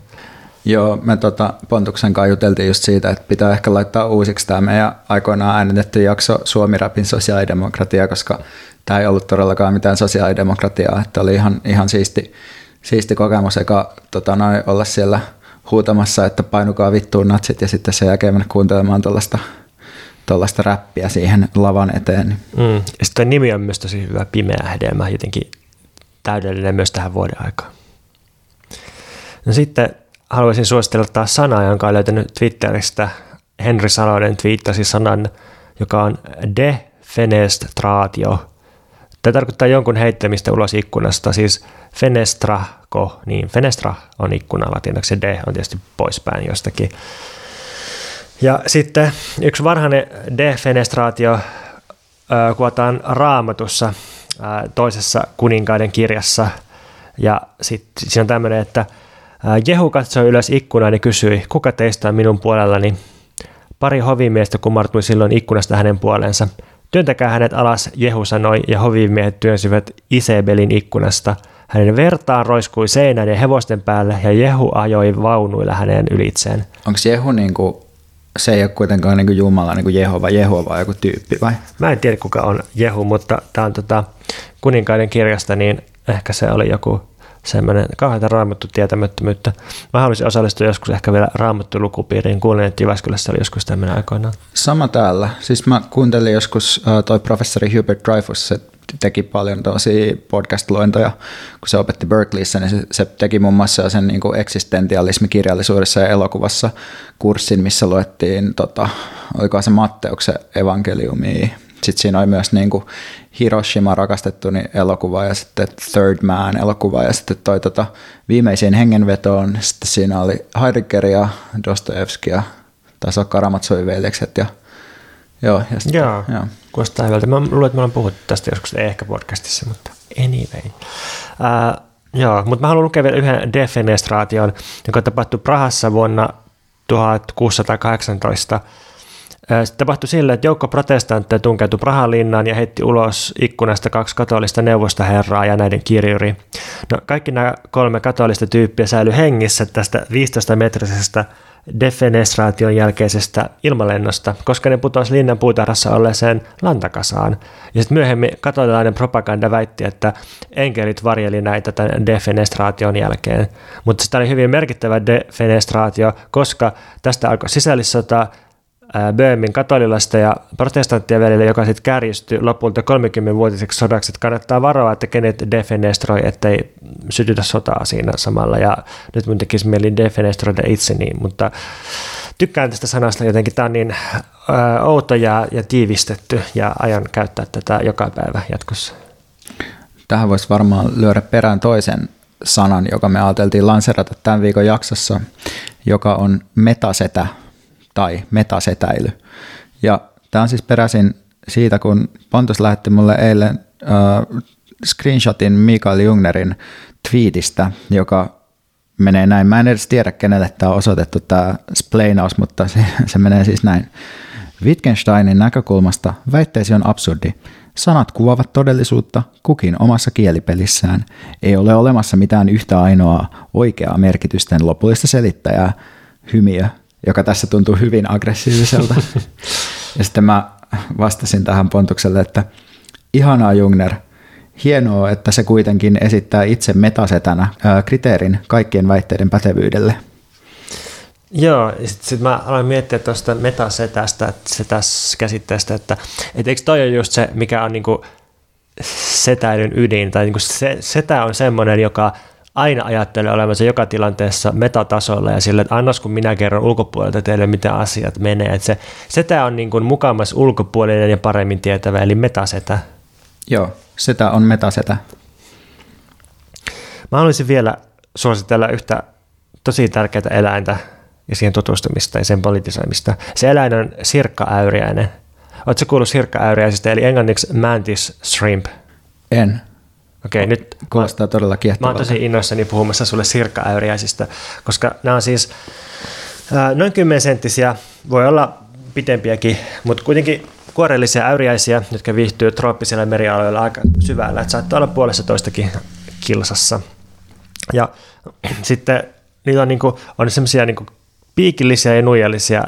Joo, me tota Pontuksen kanssa juteltiin just siitä, että pitää ehkä laittaa uusiksi tämä meidän aikoinaan äänitetty jakso Suomi-rapin sosiaalidemokratia, koska tämä ei ollut todellakaan mitään sosiaalidemokratiaa, että oli ihan, ihan siisti, siisti kokemus eka tota, noin, olla siellä huutamassa, että painukaa vittuun natsit ja sitten sen jälkeen mennä kuuntelemaan tuollaista tuollaista räppiä siihen lavan eteen. Mm. Ja sitten nimi on myös tosi hyvä, Pimeä hedelmä, jotenkin täydellinen myös tähän vuoden aikaan. No sitten haluaisin suositella taas sanaa, jonka olen löytänyt Twitteristä. Henri Salonen twiittasi sanan, joka on defenestraatio. Tämä tarkoittaa jonkun heittämistä ulos ikkunasta, siis fenestrako, niin fenestra on ikkuna latinaksi, de on tietysti poispäin jostakin. Ja sitten yksi varhainen defenestraatio kuvataan raamatussa toisessa kuninkaiden kirjassa. Ja sitten siinä on tämmöinen, että Jehu katsoi ylös ikkunaan ja kysyi, kuka teistä on minun puolellani? Pari hovimiestä kumartui silloin ikkunasta hänen puoleensa. Työntäkää hänet alas, Jehu sanoi, ja hovimiehet työnsivät Isebelin ikkunasta. Hänen vertaan roiskui seinän ja hevosten päälle, ja Jehu ajoi vaunuilla hänen ylitseen. Onko Jehu niin kuin, se ei ole kuitenkaan niin kuin Jumala, niin kuin Jehova, Jehova vai joku tyyppi vai? Mä en tiedä kuka on Jehu, mutta tämä on tota, kuninkaiden kirjasta, niin ehkä se oli joku semmoinen kauheita raamattu tietämättömyyttä. Mä haluaisin osallistua joskus ehkä vielä raamattu lukupiiriin. Kuulin, että Jyväskylässä oli joskus tämmöinen aikoinaan. Sama täällä. Siis mä kuuntelin joskus uh, toi professori Hubert Dreyfus, se teki paljon tosi podcast-luentoja, kun se opetti Berkeleyssä, niin se, se teki muun muassa sen niin kuin eksistentialismikirjallisuudessa ja elokuvassa kurssin, missä luettiin, tota, oliko se Matteuksen evankeliumia, sitten siinä oli myös niin kuin Hiroshima rakastettu niin elokuva ja sitten Third Man elokuva ja sitten toi tota, viimeisiin hengenvetoon, sitten siinä oli Heidegger ja Dostoevski ja taisi olla veljekset ja Joo, ja sitten, joo. joo. kuulostaa hyvältä. Mä luulen, että me ollaan puhuttu tästä joskus, ei ehkä podcastissa, mutta anyway. Uh, joo, mutta mä haluan lukea vielä yhden defenestraation, joka tapahtui Prahassa vuonna 1618 se tapahtui sillä, että joukko protestantteja tunkeutui Prahan linnaan ja heitti ulos ikkunasta kaksi katolista neuvostoherraa ja näiden kirjuri. No, kaikki nämä kolme katolista tyyppiä säilyi hengissä tästä 15-metrisestä defenestraation jälkeisestä ilmalennosta, koska ne putosi linnan puutarhassa olleeseen lantakasaan. Ja sitten myöhemmin katolilainen propaganda väitti, että enkelit varjeli näitä tämän defenestraation jälkeen. Mutta sitä oli hyvin merkittävä defenestraatio, koska tästä alkoi sisällissota Böömin katolilasta ja protestanttien välillä, joka sitten kärjistyi lopulta 30-vuotiseksi sodaksi, että kannattaa varoa, että kenet defenestroi, ettei sytytä sotaa siinä samalla. Ja nyt mun tekisi mieli defenestroida itseni, mutta tykkään tästä sanasta jotenkin. Tämä on niin ää, outo ja, ja tiivistetty ja ajan käyttää tätä joka päivä jatkossa. Tähän voisi varmaan lyödä perään toisen sanan, joka me ajateltiin lanserata tämän viikon jaksossa, joka on metasetä tai metasetäily. Ja tämä on siis peräisin siitä, kun Pontus lähetti mulle eilen äh, screenshotin Mikael Jungnerin tweetistä, joka menee näin. Mä en edes tiedä, kenelle tämä on osoitettu tämä splainaus, mutta se, se menee siis näin. Wittgensteinin näkökulmasta väitteesi on absurdi. Sanat kuvaavat todellisuutta kukin omassa kielipelissään. Ei ole olemassa mitään yhtä ainoaa oikeaa merkitysten lopullista selittäjää. Hymiö joka tässä tuntuu hyvin aggressiiviselta. ja sitten mä vastasin tähän Pontukselle, että ihanaa Jungner, hienoa, että se kuitenkin esittää itse metasetänä ää, kriteerin kaikkien väitteiden pätevyydelle. Joo, sitten sit mä aloin miettiä tuosta metasetästä, että se tässä käsitteestä, että et eikö toi ole just se, mikä on niinku setäilyn ydin, tai niinku se, setä on semmoinen, joka aina ajattelee olevansa joka tilanteessa metatasolla ja sille, että annos kun minä kerron ulkopuolelta teille, miten asiat menee. Että se setä on niin kuin mukamas ulkopuolinen ja paremmin tietävä, eli metasetä. Joo, setä on metasetä. Mä haluaisin vielä suositella yhtä tosi tärkeää eläintä ja siihen tutustumista ja sen politisoimista. Se eläin on sirkkaäyriäinen. Oletko kuullut sirkkaäyriäisistä, eli englanniksi mantis shrimp? En. Okei, nyt kuulostaa todella kiehtovalta. Mä oon tosi innoissani puhumassa sulle sirkkaäyriäisistä, koska nämä on siis ää, noin 10 senttisiä, voi olla pitempiäkin, mutta kuitenkin kuorellisia äyriäisiä, jotka viihtyy trooppisilla merialueilla aika syvällä, että saattaa olla puolessa toistakin kilsassa. Ja sitten niillä on, niin kuin, on semmoisia niin piikillisiä ja nuijallisia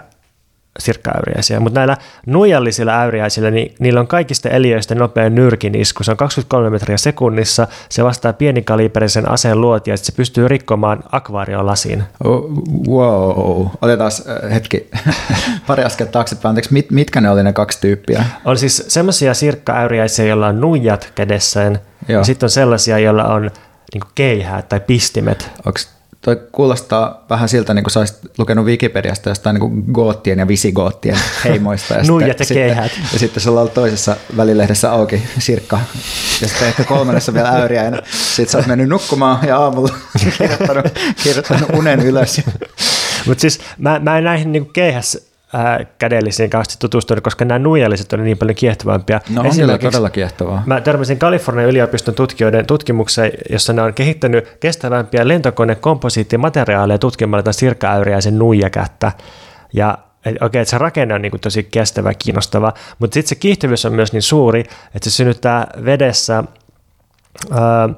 sirkkaäyriäisiä, mutta näillä nuijallisilla äyriäisillä, niin niillä on kaikista eliöistä nopea nyrkin isku. Se on 23 metriä sekunnissa, se vastaa pienikaliiperisen aseen luotia, että se pystyy rikkomaan akvaariolasiin. Oh, wow, otetaan äh, hetki pari askel taaksepäin. Anteeksi, mit, mitkä ne oli ne kaksi tyyppiä? On siis semmoisia sirkkaäyriäisiä, joilla on nuijat kädessään, ja sitten on sellaisia, joilla on niin keihää tai pistimet. Onko toi kuulostaa vähän siltä, niin kuin sä olisit lukenut Wikipediasta jostain niin goottien ja visigoottien heimoista. Ja Nuijat ja keihät. Ja sitten sulla on toisessa välilehdessä auki sirkka. Ja sitten ehkä kolmannessa vielä äyriäinen. Sitten sä oot mennyt nukkumaan ja aamulla kirjoittanut, kirjoittanut unen ylös. Mutta siis mä, mä en näihin niin keihäs ää, kädellisiin kanssa tutustunut, koska nämä nuijalliset on niin paljon kiehtovampia. No on kyllä todella kiehtovaa. Mä törmäsin Kalifornian yliopiston tutkijoiden tutkimukseen, jossa ne on kehittänyt kestävämpiä lentokonekomposiittimateriaaleja tutkimalla tätä sirkkaäyriäisen nuijakättä. Ja okei, okay, että se rakenne on niin kuin tosi kestävä ja kiinnostava, mutta sitten se kiihtyvyys on myös niin suuri, että se synnyttää vedessä ää,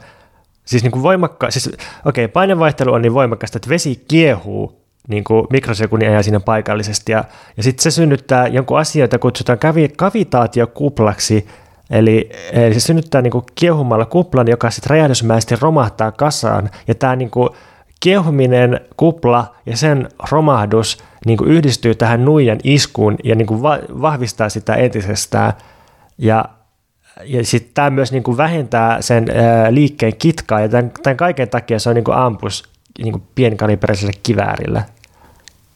siis niin kuin voimakka, siis okei, okay, painevaihtelu on niin voimakasta, että vesi kiehuu niin kuin mikrosekunnin ajan siinä paikallisesti. Ja, ja sitten se synnyttää jonkun asian, jota kutsutaan kavi, kavitaatiokuplaksi, eli, eli se synnyttää niin kuin kiehumalla kuplan, joka sitten räjähdysmäisesti romahtaa kasaan. Ja tämä niin kuin kiehuminen kupla ja sen romahdus niin kuin yhdistyy tähän nuijan iskuun ja niin kuin va- vahvistaa sitä entisestään. Ja ja sitten tämä myös niin kuin vähentää sen ää, liikkeen kitkaa, ja tämän, tämän kaiken takia se on niin kuin ampus niin kuin pienikaliberiselle kiväärillä.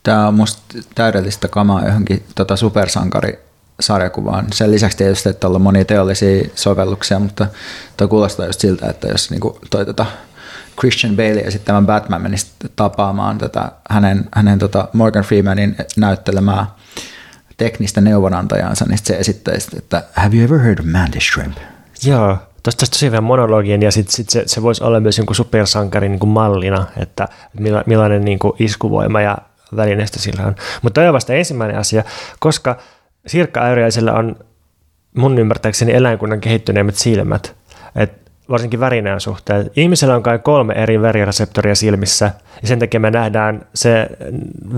Tämä on musta täydellistä kamaa johonkin tota supersankari sarjakuvaan. Sen lisäksi tietysti, että on monia teollisia sovelluksia, mutta tuo kuulostaa just siltä, että jos niinku toi tota Christian Bale ja sitten tämän Batman menisi tapaamaan tätä hänen, hänen tota Morgan Freemanin näyttelemää teknistä neuvonantajansa, niin se esittäisi, että have you ever heard of Mandy Shrimp? Joo, tuosta tosi hyvän monologin ja sitten sit se, se voisi olla myös jonkun supersankarin niin kuin mallina, että millainen niin kuin iskuvoima ja välineistä sillä on. Mutta toi on vasta ensimmäinen asia, koska sirkkaäyriäisellä on mun ymmärtääkseni eläinkunnan kehittyneimmät silmät, et varsinkin värinään suhteen. Ihmisellä on kai kolme eri värireseptoria silmissä, ja sen takia me nähdään se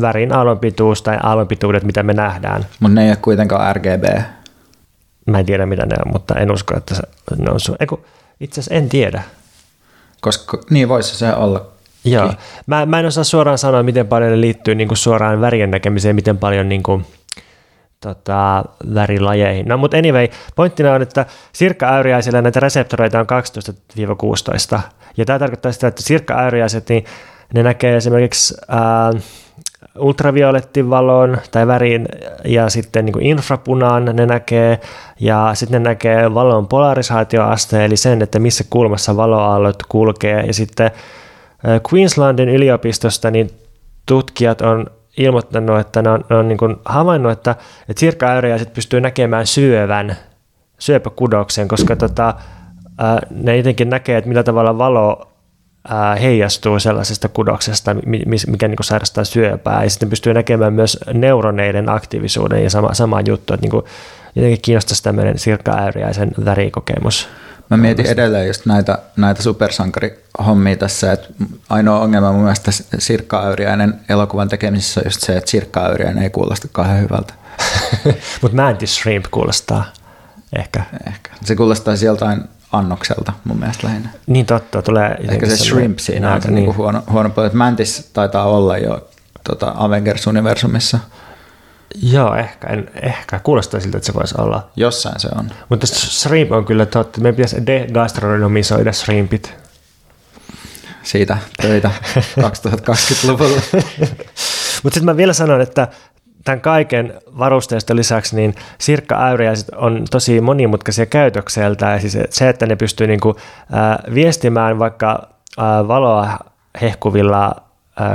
värin aallonpituus tai aallonpituudet, mitä me nähdään. Mutta ne ei ole kuitenkaan RGB. Mä en tiedä, mitä ne on, mutta en usko, että se, ne on su- Eiku, itse asiassa en tiedä. Koska niin voisi se olla. Joo. Mä, mä en osaa suoraan sanoa, miten paljon ne liittyy niin kuin suoraan värien näkemiseen, miten paljon niin kuin, tota, värilajeihin. No mutta anyway, pointtina on, että sirkka-äyriäisillä näitä reseptoreita on 12-16. Ja tämä tarkoittaa sitä, että sirkka-äyriäiset, niin ne näkee esimerkiksi ää, ultraviolettivalon tai värin ja sitten niin infrapunaan ne näkee. Ja sitten ne näkee valon polarisaatioasteen eli sen, että missä kulmassa valoaallot kulkee. Ja sitten Queenslandin yliopistosta niin tutkijat on ilmoittanut, että ne on, ne on niin kuin havainnut, että, että sirkkaäyriäiset pystyy näkemään syövän, syöpäkudoksen, koska tota, ne jotenkin näkee, että millä tavalla valo heijastuu sellaisesta kudoksesta, mikä niin sairastaa syöpää. Ja sitten pystyy näkemään myös neuroneiden aktiivisuuden ja sama, sama juttu, että niin kuin, jotenkin kiinnostaisi tämmöinen sirkkaääriäisen värikokemus. Mä mietin edelleen just näitä, näitä supersankarihommia tässä, että ainoa ongelma mun mielestä sirkkaäyriäinen elokuvan tekemisessä on just se, että sirkkaäyriäinen ei kuulosta kauhean hyvältä. Mutta Mantis Shrimp kuulostaa ehkä. Ehkä. Se kuulostaa joltain annokselta mun mielestä lähinnä. Niin totta, tulee... Ehkä se shrimp siinä on niin. Niinku huono, huono puoli. Mantis taitaa olla jo tota Avengers-universumissa. Joo, ehkä, en, ehkä. Kuulostaa siltä, että se voisi olla. Jossain se on. Mutta shrimp on kyllä totta. Meidän pitäisi degastronomisoida shrimpit. Siitä töitä 2020-luvulla. Mutta sitten mä vielä sanon, että tämän kaiken varusteista lisäksi niin sirkka-äyriäiset on tosi monimutkaisia käytökseltä. Ja siis se, että ne pystyy niin kuin, äh, viestimään vaikka äh, valoa hehkuvilla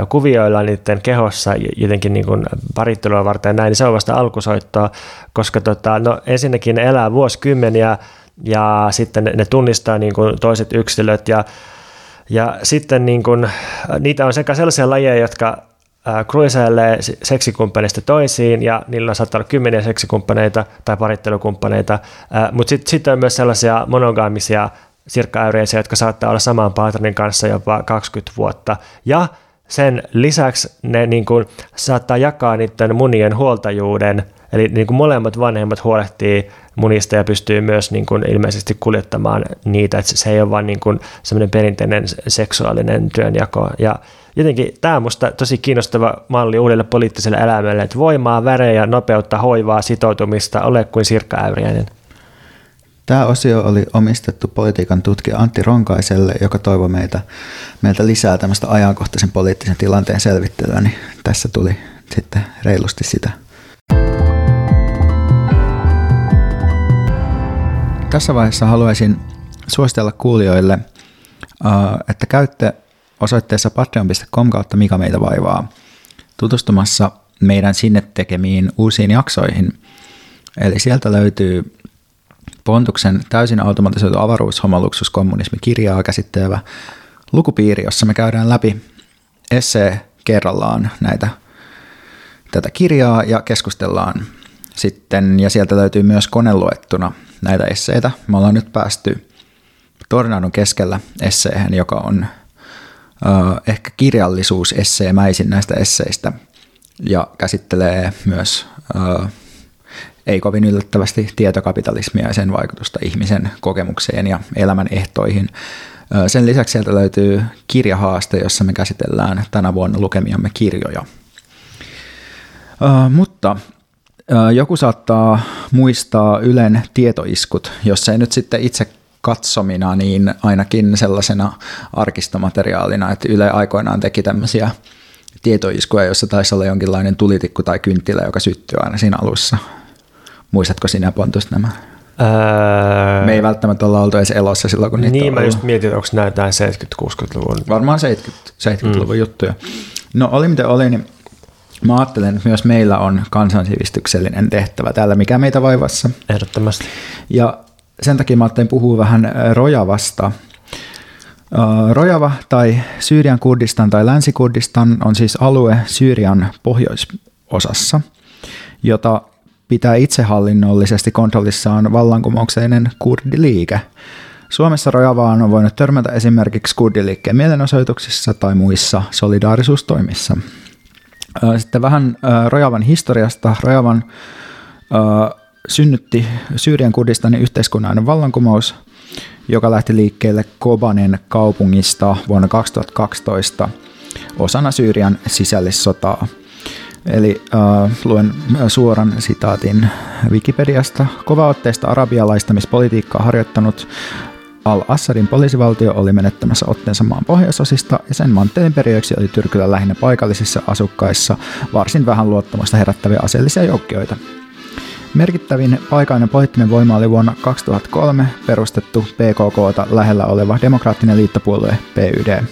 kuvioilla niiden kehossa jotenkin niin kuin parittelua varten näin, niin se on vasta alkusoittoa, koska tota, no, ensinnäkin ne elää vuosikymmeniä ja sitten ne tunnistaa niin kuin toiset yksilöt ja ja sitten niin kun, niitä on sekä sellaisia lajeja, jotka kruisailee seksikumppaneista toisiin ja niillä saattaa olla kymmeniä seksikumppaneita tai parittelukumppaneita, mutta sitten sit on myös sellaisia monogaamisia sirkkaäyreisiä, jotka saattaa olla saman partnerin kanssa jopa 20 vuotta. Ja sen lisäksi ne niin kuin, saattaa jakaa niiden munien huoltajuuden, eli niin kuin molemmat vanhemmat huolehtii munista ja pystyy myös niin kuin ilmeisesti kuljettamaan niitä, että se ei ole vain niin semmoinen perinteinen seksuaalinen työnjako. Ja jotenkin tämä on minusta tosi kiinnostava malli uudelle poliittiselle elämälle, että voimaa, värejä, nopeutta, hoivaa, sitoutumista, ole kuin Sirkka Äyriäinen. Tämä osio oli omistettu politiikan tutkija Antti Ronkaiselle, joka toivoi meitä, meiltä lisää tämmöistä ajankohtaisen poliittisen tilanteen selvittelyä, niin tässä tuli sitten reilusti sitä. Tässä vaiheessa haluaisin suositella kuulijoille, että käytte osoitteessa patreon.com kautta mikä meitä vaivaa tutustumassa meidän sinne tekemiin uusiin jaksoihin. Eli sieltä löytyy Pontuksen täysin automatisoitu avaruushomoluksuskommunismi-kirjaa käsittelevä lukupiiri, jossa me käydään läpi essee kerrallaan näitä, tätä kirjaa ja keskustellaan sitten, ja sieltä löytyy myös koneluettuna näitä esseitä. Me ollaan nyt päästy Tornadon keskellä esseehen, joka on ehkä kirjallisuusesseemäisin näistä esseistä ja käsittelee myös uh, ei kovin yllättävästi tietokapitalismia ja sen vaikutusta ihmisen kokemukseen ja elämän ehtoihin. Sen lisäksi sieltä löytyy kirjahaaste, jossa me käsitellään tänä vuonna lukemiamme kirjoja. Mutta joku saattaa muistaa Ylen tietoiskut, jos ei nyt sitten itse katsomina, niin ainakin sellaisena arkistomateriaalina, että Yle aikoinaan teki tämmöisiä tietoiskuja, jossa taisi olla jonkinlainen tulitikku tai kynttilä, joka syttyy aina siinä alussa. Muistatko sinä Pontus nämä? Ää... Me ei välttämättä olla oltu edes elossa silloin, kun niitä Niin, mä just mietin, onko nämä jotain 70-60-luvun. Varmaan 70, 70-luvun mm. juttuja. No oli miten oli, niin mä ajattelen, että myös meillä on kansansivistyksellinen tehtävä täällä, mikä meitä vaivassa. Ehdottomasti. Ja sen takia mä ajattelin puhua vähän Rojavasta. Rojava tai Syyrian Kurdistan tai Länsi-Kurdistan on siis alue Syyrian pohjoisosassa, jota pitää itsehallinnollisesti kontrollissaan vallankumoukseinen kurdiliike. Suomessa Rojavaan on voinut törmätä esimerkiksi kurdiliikkeen mielenosoituksissa tai muissa solidaarisuustoimissa. Sitten vähän Rojavan historiasta. Rojavan synnytti Syyrian Kurdistanin yhteiskunnallinen vallankumous, joka lähti liikkeelle Kobanen kaupungista vuonna 2012 osana Syyrian sisällissotaa – Eli äh, luen suoran sitaatin Wikipediasta. Kovaotteista arabialaistamispolitiikkaa harjoittanut Al-Assadin poliisivaltio oli menettämässä otteensa maan pohjoisosista ja sen mantelin periöksi oli tyrkyllä lähinnä paikallisissa asukkaissa varsin vähän luottamusta herättäviä aseellisia joukkioita. Merkittävin paikallinen poliittinen voima oli vuonna 2003 perustettu PKKta lähellä oleva demokraattinen liittopuolue PYD.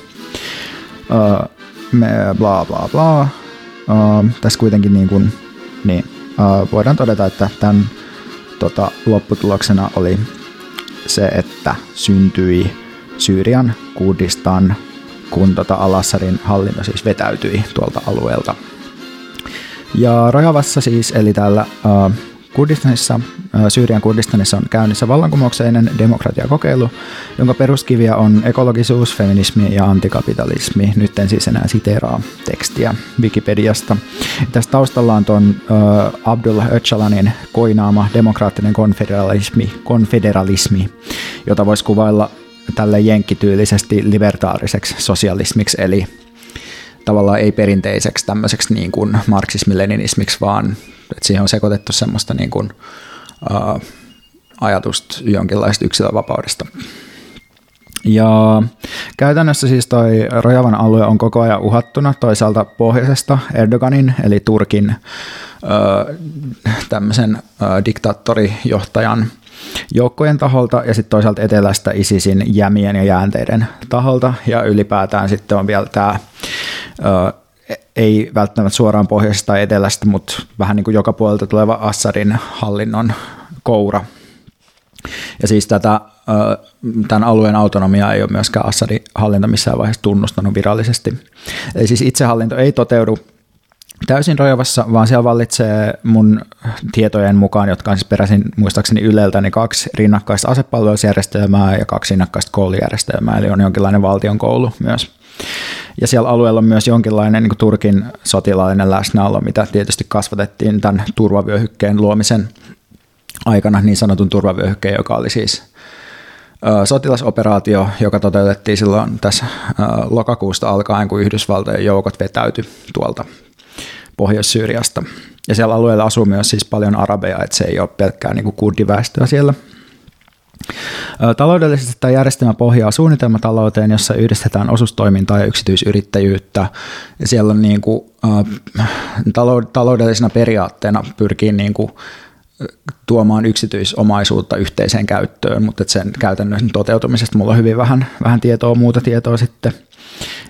Uh, me bla bla bla uh, tässä kuitenkin niin kuin, niin, uh, voidaan todeta, että tämän tota, lopputuloksena oli se, että syntyi Syyrian Kurdistan, kun tota Al-Assadin hallinto siis vetäytyi tuolta alueelta. Ja Rajavassa siis, eli täällä uh, Kurdistanissa, Syyrian Kurdistanissa on käynnissä vallankumoukseinen demokratiakokeilu, jonka peruskiviä on ekologisuus, feminismi ja antikapitalismi. Nyt en siis enää siteeraa tekstiä Wikipediasta. Tässä taustalla on tuon uh, Abdullah Öcalanin koinaama demokraattinen konfederalismi, konfederalismi jota voisi kuvailla tälle jenkkityylisesti libertaariseksi sosialismiksi, eli tavallaan ei perinteiseksi tämmöiseksi niin kuin marksismi-leninismiksi, vaan että siihen on sekoitettu semmoista niin kuin, ää, ajatusta jonkinlaista yksilövapaudesta. Ja käytännössä siis toi Rojavan alue on koko ajan uhattuna toisaalta pohjoisesta Erdoganin eli Turkin ö, tämmöisen ö, diktaattorijohtajan joukkojen taholta ja sitten toisaalta etelästä ISISin jämien ja jäänteiden taholta ja ylipäätään sitten on vielä tämä ei välttämättä suoraan pohjoisesta tai etelästä, mutta vähän niin kuin joka puolelta tuleva Assadin hallinnon koura. Ja siis tätä, tämän alueen autonomiaa ei ole myöskään Assadin hallinto missään vaiheessa tunnustanut virallisesti. Eli siis itsehallinto ei toteudu täysin Rojavassa, vaan siellä vallitsee mun tietojen mukaan, jotka on siis peräisin muistaakseni Yleltä, niin kaksi rinnakkaista asepalvelusjärjestelmää ja kaksi rinnakkaista koulujärjestelmää, eli on jonkinlainen valtion koulu myös. Ja siellä alueella on myös jonkinlainen niin Turkin sotilaallinen läsnäolo, mitä tietysti kasvatettiin tämän turvavyöhykkeen luomisen aikana, niin sanotun turvavyöhykkeen, joka oli siis sotilasoperaatio, joka toteutettiin silloin tässä lokakuusta alkaen, kun Yhdysvaltojen joukot vetäytyi tuolta Pohjois-Syyriasta. Ja siellä alueella asuu myös siis paljon arabeja, että se ei ole pelkkää niin kurdiväestöä siellä. Taloudellisesti tämä järjestelmä pohjaa suunnitelmatalouteen, jossa yhdistetään osuustoimintaa ja yksityisyrittäjyyttä. Ja siellä on niin kuin, taloudellisena periaatteena pyrkii niin kuin, tuomaan yksityisomaisuutta yhteiseen käyttöön, mutta sen käytännön toteutumisesta mulla on hyvin vähän, vähän tietoa, muuta tietoa sitten.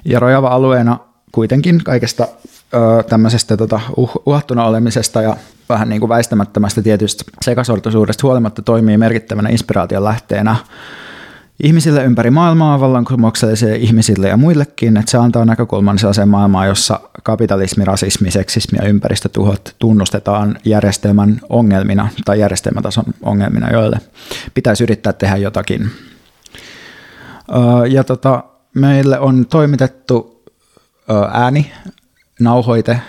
Ja rojava alueena kuitenkin kaikesta ö, tämmöisestä tota, uh, uhattuna olemisesta ja vähän niin kuin väistämättömästä tietystä sekasortoisuudesta huolimatta toimii merkittävänä inspiraation lähteenä ihmisille ympäri maailmaa, vallankumouksellisille ihmisille ja muillekin, että se antaa näkökulman sellaiseen maailmaan, jossa kapitalismi, rasismi, seksismi ja ympäristötuhot tunnustetaan järjestelmän ongelmina tai järjestelmätason ongelmina, joille pitäisi yrittää tehdä jotakin. Ja tota, meille on toimitettu ääni, nauhoite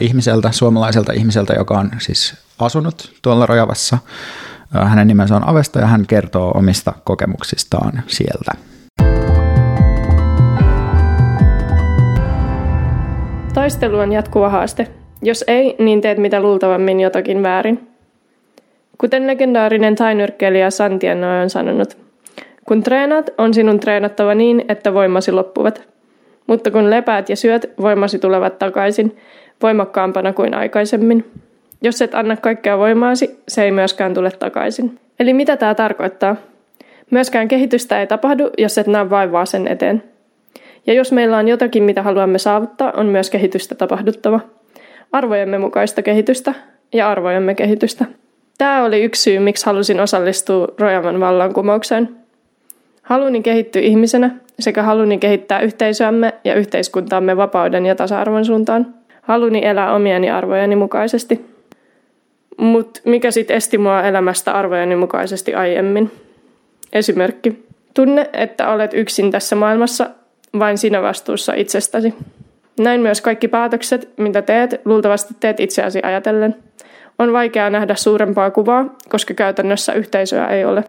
ihmiseltä, suomalaiselta ihmiseltä, joka on siis asunut tuolla Rojavassa hänen nimensä on Avesta ja hän kertoo omista kokemuksistaan sieltä. Taistelu on jatkuva haaste. Jos ei, niin teet mitä luultavammin jotakin väärin. Kuten legendaarinen tainyrkkeilijä Santiano on sanonut, kun treenaat, on sinun treenattava niin, että voimasi loppuvat. Mutta kun lepäät ja syöt, voimasi tulevat takaisin, voimakkaampana kuin aikaisemmin. Jos et anna kaikkea voimaasi, se ei myöskään tule takaisin. Eli mitä tämä tarkoittaa? Myöskään kehitystä ei tapahdu, jos et näe vaivaa sen eteen. Ja jos meillä on jotakin, mitä haluamme saavuttaa, on myös kehitystä tapahduttava. Arvojemme mukaista kehitystä ja arvojemme kehitystä. Tämä oli yksi syy, miksi halusin osallistua Rojaman vallankumoukseen. Haluni kehittyä ihmisenä sekä haluni kehittää yhteisöämme ja yhteiskuntaamme vapauden ja tasa-arvon suuntaan. Haluni elää omieni arvojeni mukaisesti. Mutta mikä sitten esti mua elämästä arvojeni mukaisesti aiemmin? Esimerkki. Tunne, että olet yksin tässä maailmassa, vain sinä vastuussa itsestäsi. Näin myös kaikki päätökset, mitä teet, luultavasti teet itseäsi ajatellen. On vaikeaa nähdä suurempaa kuvaa, koska käytännössä yhteisöä ei ole.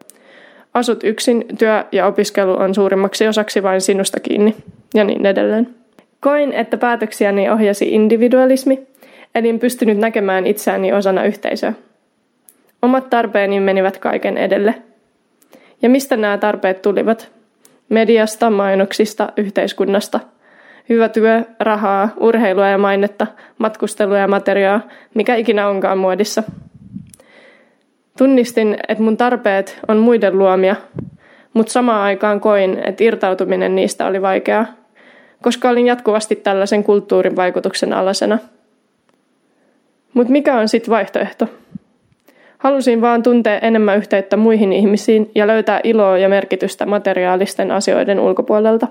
Asut yksin, työ ja opiskelu on suurimmaksi osaksi vain sinusta kiinni, ja niin edelleen. Koin, että päätöksiäni ohjasi individualismi, eli en pystynyt näkemään itseäni osana yhteisöä. Omat tarpeeni menivät kaiken edelle. Ja mistä nämä tarpeet tulivat? Mediasta, mainoksista, yhteiskunnasta. Hyvä työ, rahaa, urheilua ja mainetta, matkustelua ja materiaa, mikä ikinä onkaan muodissa. Tunnistin, että mun tarpeet on muiden luomia, mutta samaan aikaan koin, että irtautuminen niistä oli vaikeaa, koska olin jatkuvasti tällaisen kulttuurin vaikutuksen alasena – mutta mikä on sitten vaihtoehto? Halusin vaan tuntea enemmän yhteyttä muihin ihmisiin ja löytää iloa ja merkitystä materiaalisten asioiden ulkopuolelta.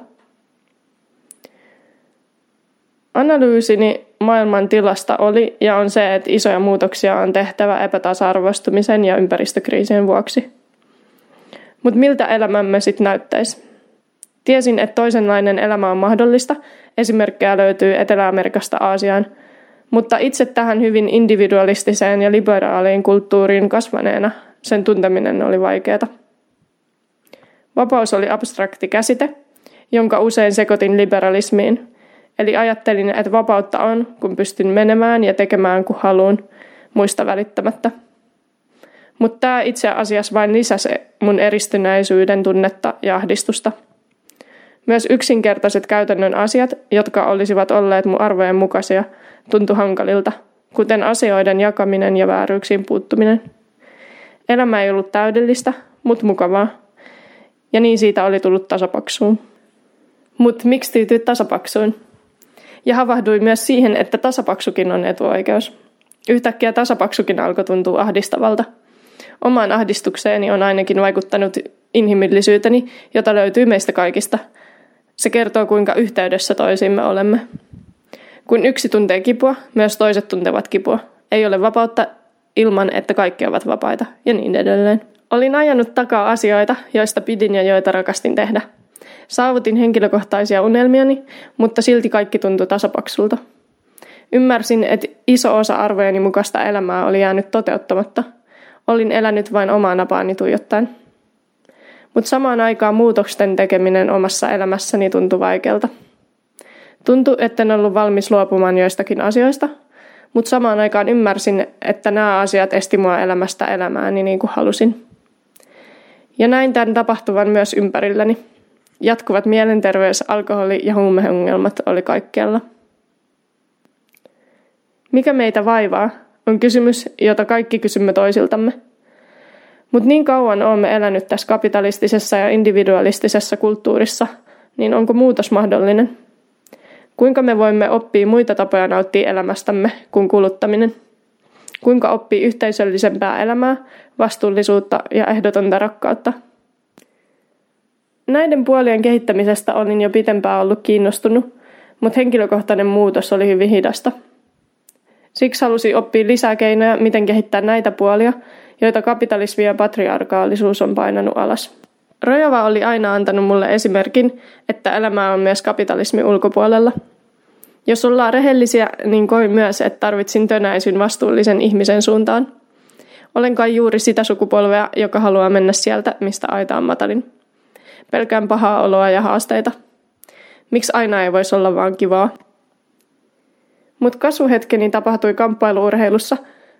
Analyysini maailman tilasta oli ja on se, että isoja muutoksia on tehtävä epätasa-arvoistumisen ja ympäristökriisien vuoksi. Mutta miltä elämämme sitten näyttäisi? Tiesin, että toisenlainen elämä on mahdollista. Esimerkkejä löytyy Etelä-Amerikasta Aasiaan – mutta itse tähän hyvin individualistiseen ja liberaaliin kulttuuriin kasvaneena sen tunteminen oli vaikeaa. Vapaus oli abstrakti käsite, jonka usein sekoitin liberalismiin. Eli ajattelin, että vapautta on, kun pystyn menemään ja tekemään kun haluan, muista välittämättä. Mutta tämä itse asiassa vain lisäsi mun eristynäisyyden tunnetta ja ahdistusta. Myös yksinkertaiset käytännön asiat, jotka olisivat olleet mun arvojen mukaisia – tuntui hankalilta, kuten asioiden jakaminen ja vääryyksiin puuttuminen. Elämä ei ollut täydellistä, mutta mukavaa. Ja niin siitä oli tullut tasapaksuun. Mutta miksi tyytyy tasapaksuun? Ja havahduin myös siihen, että tasapaksukin on etuoikeus. Yhtäkkiä tasapaksukin alkoi tuntua ahdistavalta. Omaan ahdistukseeni on ainakin vaikuttanut inhimillisyyteni, jota löytyy meistä kaikista. Se kertoo, kuinka yhteydessä toisiimme olemme. Kun yksi tuntee kipua, myös toiset tuntevat kipua. Ei ole vapautta ilman, että kaikki ovat vapaita, ja niin edelleen. Olin ajanut takaa asioita, joista pidin ja joita rakastin tehdä. Saavutin henkilökohtaisia unelmiani, mutta silti kaikki tuntui tasapaksulta. Ymmärsin, että iso osa arvojeni mukaista elämää oli jäänyt toteuttamatta. Olin elänyt vain omaa napaani tuijottaen. Mutta samaan aikaan muutosten tekeminen omassa elämässäni tuntui vaikealta. Tuntui, että en ollut valmis luopumaan joistakin asioista, mutta samaan aikaan ymmärsin, että nämä asiat esti mua elämästä elämääni niin kuin halusin. Ja näin tämän tapahtuvan myös ympärilläni. Jatkuvat mielenterveys, alkoholi ja huumeongelmat oli kaikkialla. Mikä meitä vaivaa, on kysymys, jota kaikki kysymme toisiltamme. Mutta niin kauan olemme elänyt tässä kapitalistisessa ja individualistisessa kulttuurissa, niin onko muutos mahdollinen? Kuinka me voimme oppia muita tapoja nauttia elämästämme kuin kuluttaminen? Kuinka oppii yhteisöllisempää elämää, vastuullisuutta ja ehdotonta rakkautta? Näiden puolien kehittämisestä olin jo pitempään ollut kiinnostunut, mutta henkilökohtainen muutos oli hyvin hidasta. Siksi halusin oppia lisää keinoja, miten kehittää näitä puolia, joita kapitalismi ja patriarkaalisuus on painanut alas. Rojava oli aina antanut mulle esimerkin, että elämää on myös kapitalismi ulkopuolella. Jos ollaan rehellisiä, niin koin myös, että tarvitsin tönäisyn vastuullisen ihmisen suuntaan. Olen kai juuri sitä sukupolvea, joka haluaa mennä sieltä, mistä aita on matalin. Pelkään pahaa oloa ja haasteita. Miksi aina ei voisi olla vaan kivaa? Mutta kasvuhetkeni tapahtui kamppailuurheilussa,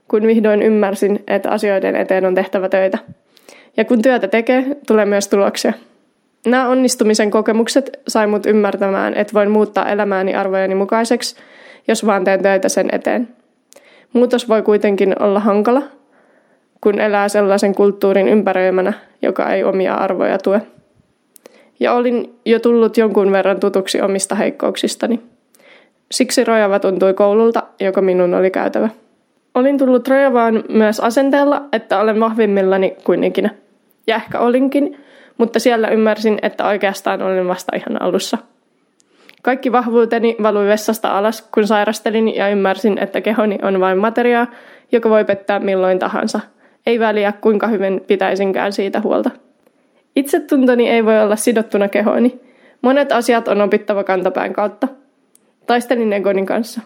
kun vihdoin ymmärsin, että asioiden eteen on tehtävä töitä. Ja kun työtä tekee, tulee myös tuloksia. Nämä onnistumisen kokemukset sai mut ymmärtämään, että voin muuttaa elämääni arvojeni mukaiseksi, jos vaan teen töitä sen eteen. Muutos voi kuitenkin olla hankala, kun elää sellaisen kulttuurin ympäröimänä, joka ei omia arvoja tue. Ja olin jo tullut jonkun verran tutuksi omista heikkouksistani. Siksi rojava tuntui koululta, joka minun oli käytävä. Olin tullut rojavaan myös asenteella, että olen vahvimmillani kuin ikinä. Ja ehkä olinkin, mutta siellä ymmärsin, että oikeastaan olin vasta ihan alussa. Kaikki vahvuuteni valui vessasta alas, kun sairastelin ja ymmärsin, että kehoni on vain materiaa, joka voi pettää milloin tahansa. Ei väliä, kuinka hyvin pitäisinkään siitä huolta. Itsetuntoni ei voi olla sidottuna kehooni. Monet asiat on opittava kantapään kautta. Taistelin egoni kanssa.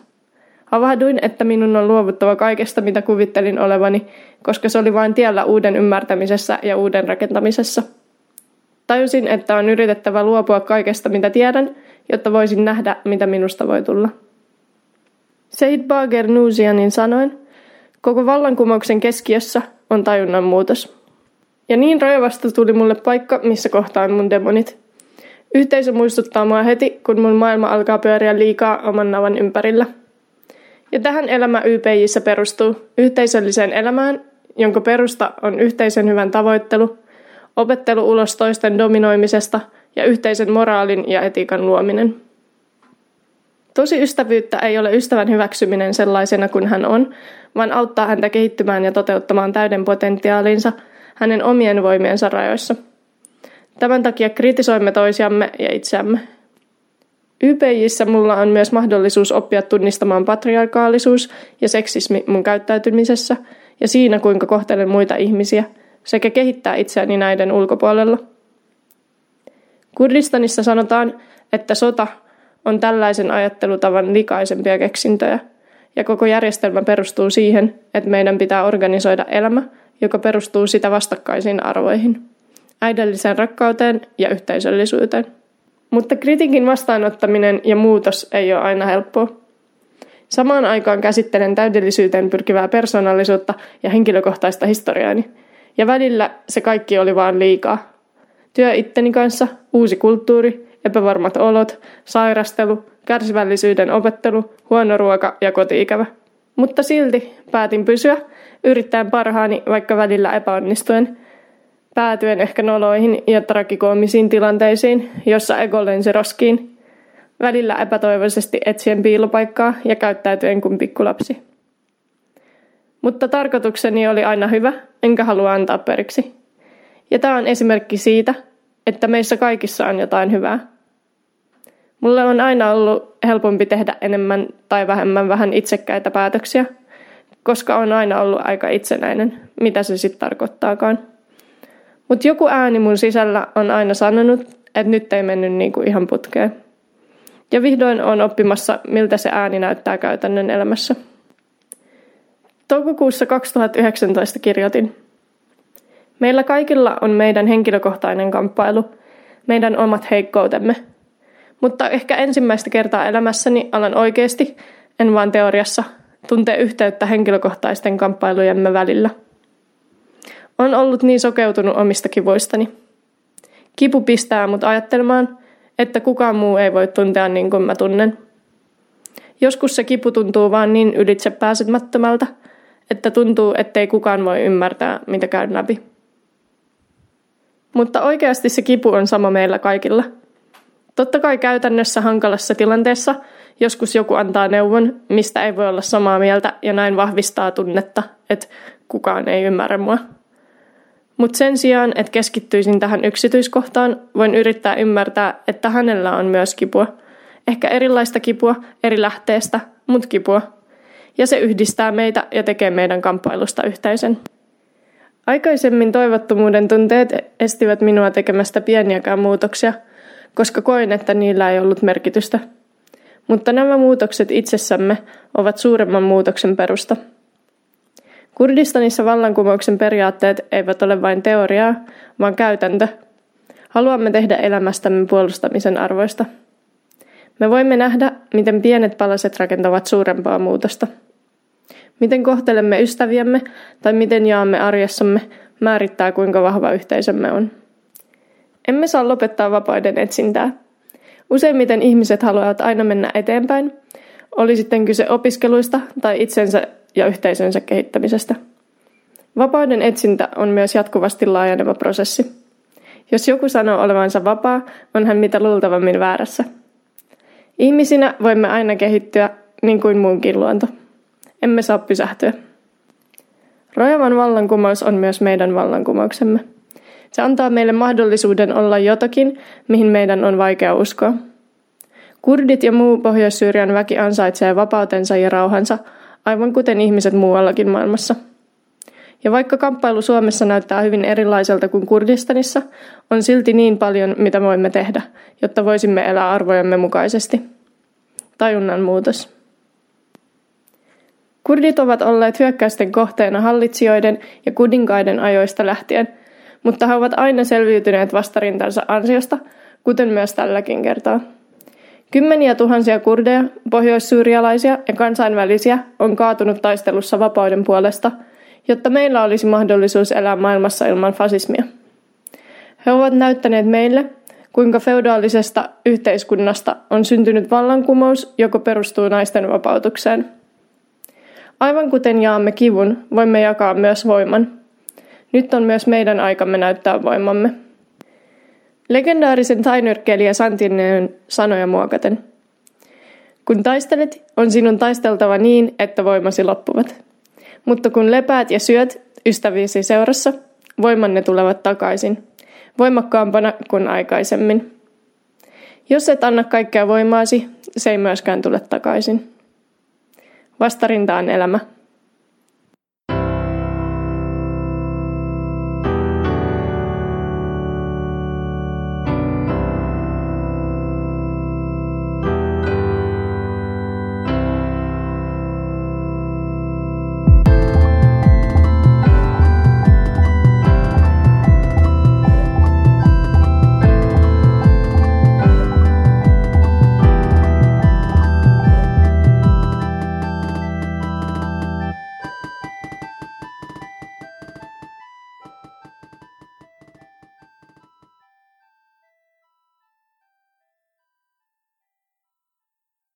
Havahduin, että minun on luovuttava kaikesta, mitä kuvittelin olevani, koska se oli vain tiellä uuden ymmärtämisessä ja uuden rakentamisessa. Tajusin, että on yritettävä luopua kaikesta, mitä tiedän, jotta voisin nähdä, mitä minusta voi tulla. Seid Bager Nuusianin sanoin, koko vallankumouksen keskiössä on tajunnan muutos. Ja niin rajavasta tuli mulle paikka, missä kohtaan mun demonit. Yhteisö muistuttaa mua heti, kun mun maailma alkaa pyöriä liikaa oman navan ympärillä. Ja tähän elämä YPJissä perustuu yhteisölliseen elämään, jonka perusta on yhteisen hyvän tavoittelu, opettelu ulos toisten dominoimisesta ja yhteisen moraalin ja etiikan luominen. Tosi ystävyyttä ei ole ystävän hyväksyminen sellaisena kuin hän on, vaan auttaa häntä kehittymään ja toteuttamaan täyden potentiaalinsa hänen omien voimiensa rajoissa. Tämän takia kritisoimme toisiamme ja itseämme. YPJissä mulla on myös mahdollisuus oppia tunnistamaan patriarkaalisuus ja seksismi mun käyttäytymisessä ja siinä, kuinka kohtelen muita ihmisiä, sekä kehittää itseäni näiden ulkopuolella. Kurdistanissa sanotaan, että sota on tällaisen ajattelutavan likaisempia keksintöjä, ja koko järjestelmä perustuu siihen, että meidän pitää organisoida elämä, joka perustuu sitä vastakkaisiin arvoihin, äidelliseen rakkauteen ja yhteisöllisyyteen. Mutta kritiikin vastaanottaminen ja muutos ei ole aina helppoa. Samaan aikaan käsittelen täydellisyyteen pyrkivää persoonallisuutta ja henkilökohtaista historiaani, ja välillä se kaikki oli vaan liikaa. Työ itteni kanssa, uusi kulttuuri, epävarmat olot, sairastelu, kärsivällisyyden opettelu, huono ruoka ja kotiikävä. Mutta silti päätin pysyä, yrittäen parhaani vaikka välillä epäonnistuen, päätyen ehkä noloihin ja trakikoomisiin tilanteisiin, jossa ego lensi roskiin, välillä epätoivoisesti etsien piilopaikkaa ja käyttäytyen kuin pikkulapsi. Mutta tarkoitukseni oli aina hyvä, enkä halua antaa periksi. Ja tämä on esimerkki siitä, että meissä kaikissa on jotain hyvää. Mulle on aina ollut helpompi tehdä enemmän tai vähemmän vähän itsekkäitä päätöksiä, koska on aina ollut aika itsenäinen, mitä se sitten tarkoittaakaan. Mutta joku ääni mun sisällä on aina sanonut, että nyt ei mennyt niin kuin ihan putkeen. Ja vihdoin on oppimassa, miltä se ääni näyttää käytännön elämässä. Toukokuussa 2019 kirjoitin. Meillä kaikilla on meidän henkilökohtainen kamppailu, meidän omat heikkoutemme. Mutta ehkä ensimmäistä kertaa elämässäni alan oikeasti, en vaan teoriassa, tuntee yhteyttä henkilökohtaisten kamppailujemme välillä. On ollut niin sokeutunut omista kivoistani. Kipu pistää mut ajattelemaan, että kukaan muu ei voi tuntea niin kuin mä tunnen. Joskus se kipu tuntuu vaan niin ylitse pääsemättömältä, että tuntuu, ettei kukaan voi ymmärtää, mitä käyn läpi. Mutta oikeasti se kipu on sama meillä kaikilla. Totta kai käytännössä hankalassa tilanteessa joskus joku antaa neuvon, mistä ei voi olla samaa mieltä ja näin vahvistaa tunnetta, että kukaan ei ymmärrä mua. Mutta sen sijaan, että keskittyisin tähän yksityiskohtaan, voin yrittää ymmärtää, että hänellä on myös kipua. Ehkä erilaista kipua, eri lähteestä, mutta kipua. Ja se yhdistää meitä ja tekee meidän kamppailusta yhteisen. Aikaisemmin toivottomuuden tunteet estivät minua tekemästä pieniäkään muutoksia, koska koin, että niillä ei ollut merkitystä. Mutta nämä muutokset itsessämme ovat suuremman muutoksen perusta. Kurdistanissa vallankumouksen periaatteet eivät ole vain teoriaa, vaan käytäntö. Haluamme tehdä elämästämme puolustamisen arvoista. Me voimme nähdä, miten pienet palaset rakentavat suurempaa muutosta. Miten kohtelemme ystäviämme tai miten jaamme arjessamme määrittää, kuinka vahva yhteisömme on. Emme saa lopettaa vapaiden etsintää. Useimmiten ihmiset haluavat aina mennä eteenpäin, oli sitten kyse opiskeluista tai itsensä ja yhteisönsä kehittämisestä. Vapauden etsintä on myös jatkuvasti laajeneva prosessi. Jos joku sanoo olevansa vapaa, on hän mitä luultavammin väärässä. Ihmisinä voimme aina kehittyä niin kuin muunkin luonto. Emme saa pysähtyä. Rojavan vallankumous on myös meidän vallankumouksemme. Se antaa meille mahdollisuuden olla jotakin, mihin meidän on vaikea uskoa. Kurdit ja muu Pohjois-Syyrian väki ansaitsee vapautensa ja rauhansa, aivan kuten ihmiset muuallakin maailmassa. Ja vaikka kamppailu Suomessa näyttää hyvin erilaiselta kuin Kurdistanissa, on silti niin paljon, mitä voimme tehdä, jotta voisimme elää arvojemme mukaisesti. Tajunnan muutos. Kurdit ovat olleet hyökkäysten kohteena hallitsijoiden ja kudinkaiden ajoista lähtien, mutta he ovat aina selviytyneet vastarintansa ansiosta, kuten myös tälläkin kertaa. Kymmeniä tuhansia kurdeja, pohjoissyyrialaisia ja kansainvälisiä on kaatunut taistelussa vapauden puolesta, jotta meillä olisi mahdollisuus elää maailmassa ilman fasismia. He ovat näyttäneet meille, kuinka feudaalisesta yhteiskunnasta on syntynyt vallankumous, joka perustuu naisten vapautukseen. Aivan kuten jaamme kivun, voimme jakaa myös voiman. Nyt on myös meidän aikamme näyttää voimamme. Legendaarisen tainyrkkeilijä Santineen sanoja muokaten. Kun taistelet, on sinun taisteltava niin, että voimasi loppuvat. Mutta kun lepäät ja syöt ystäviisi seurassa, voimanne tulevat takaisin, voimakkaampana kuin aikaisemmin. Jos et anna kaikkea voimaasi, se ei myöskään tule takaisin. Vastarinta on elämä.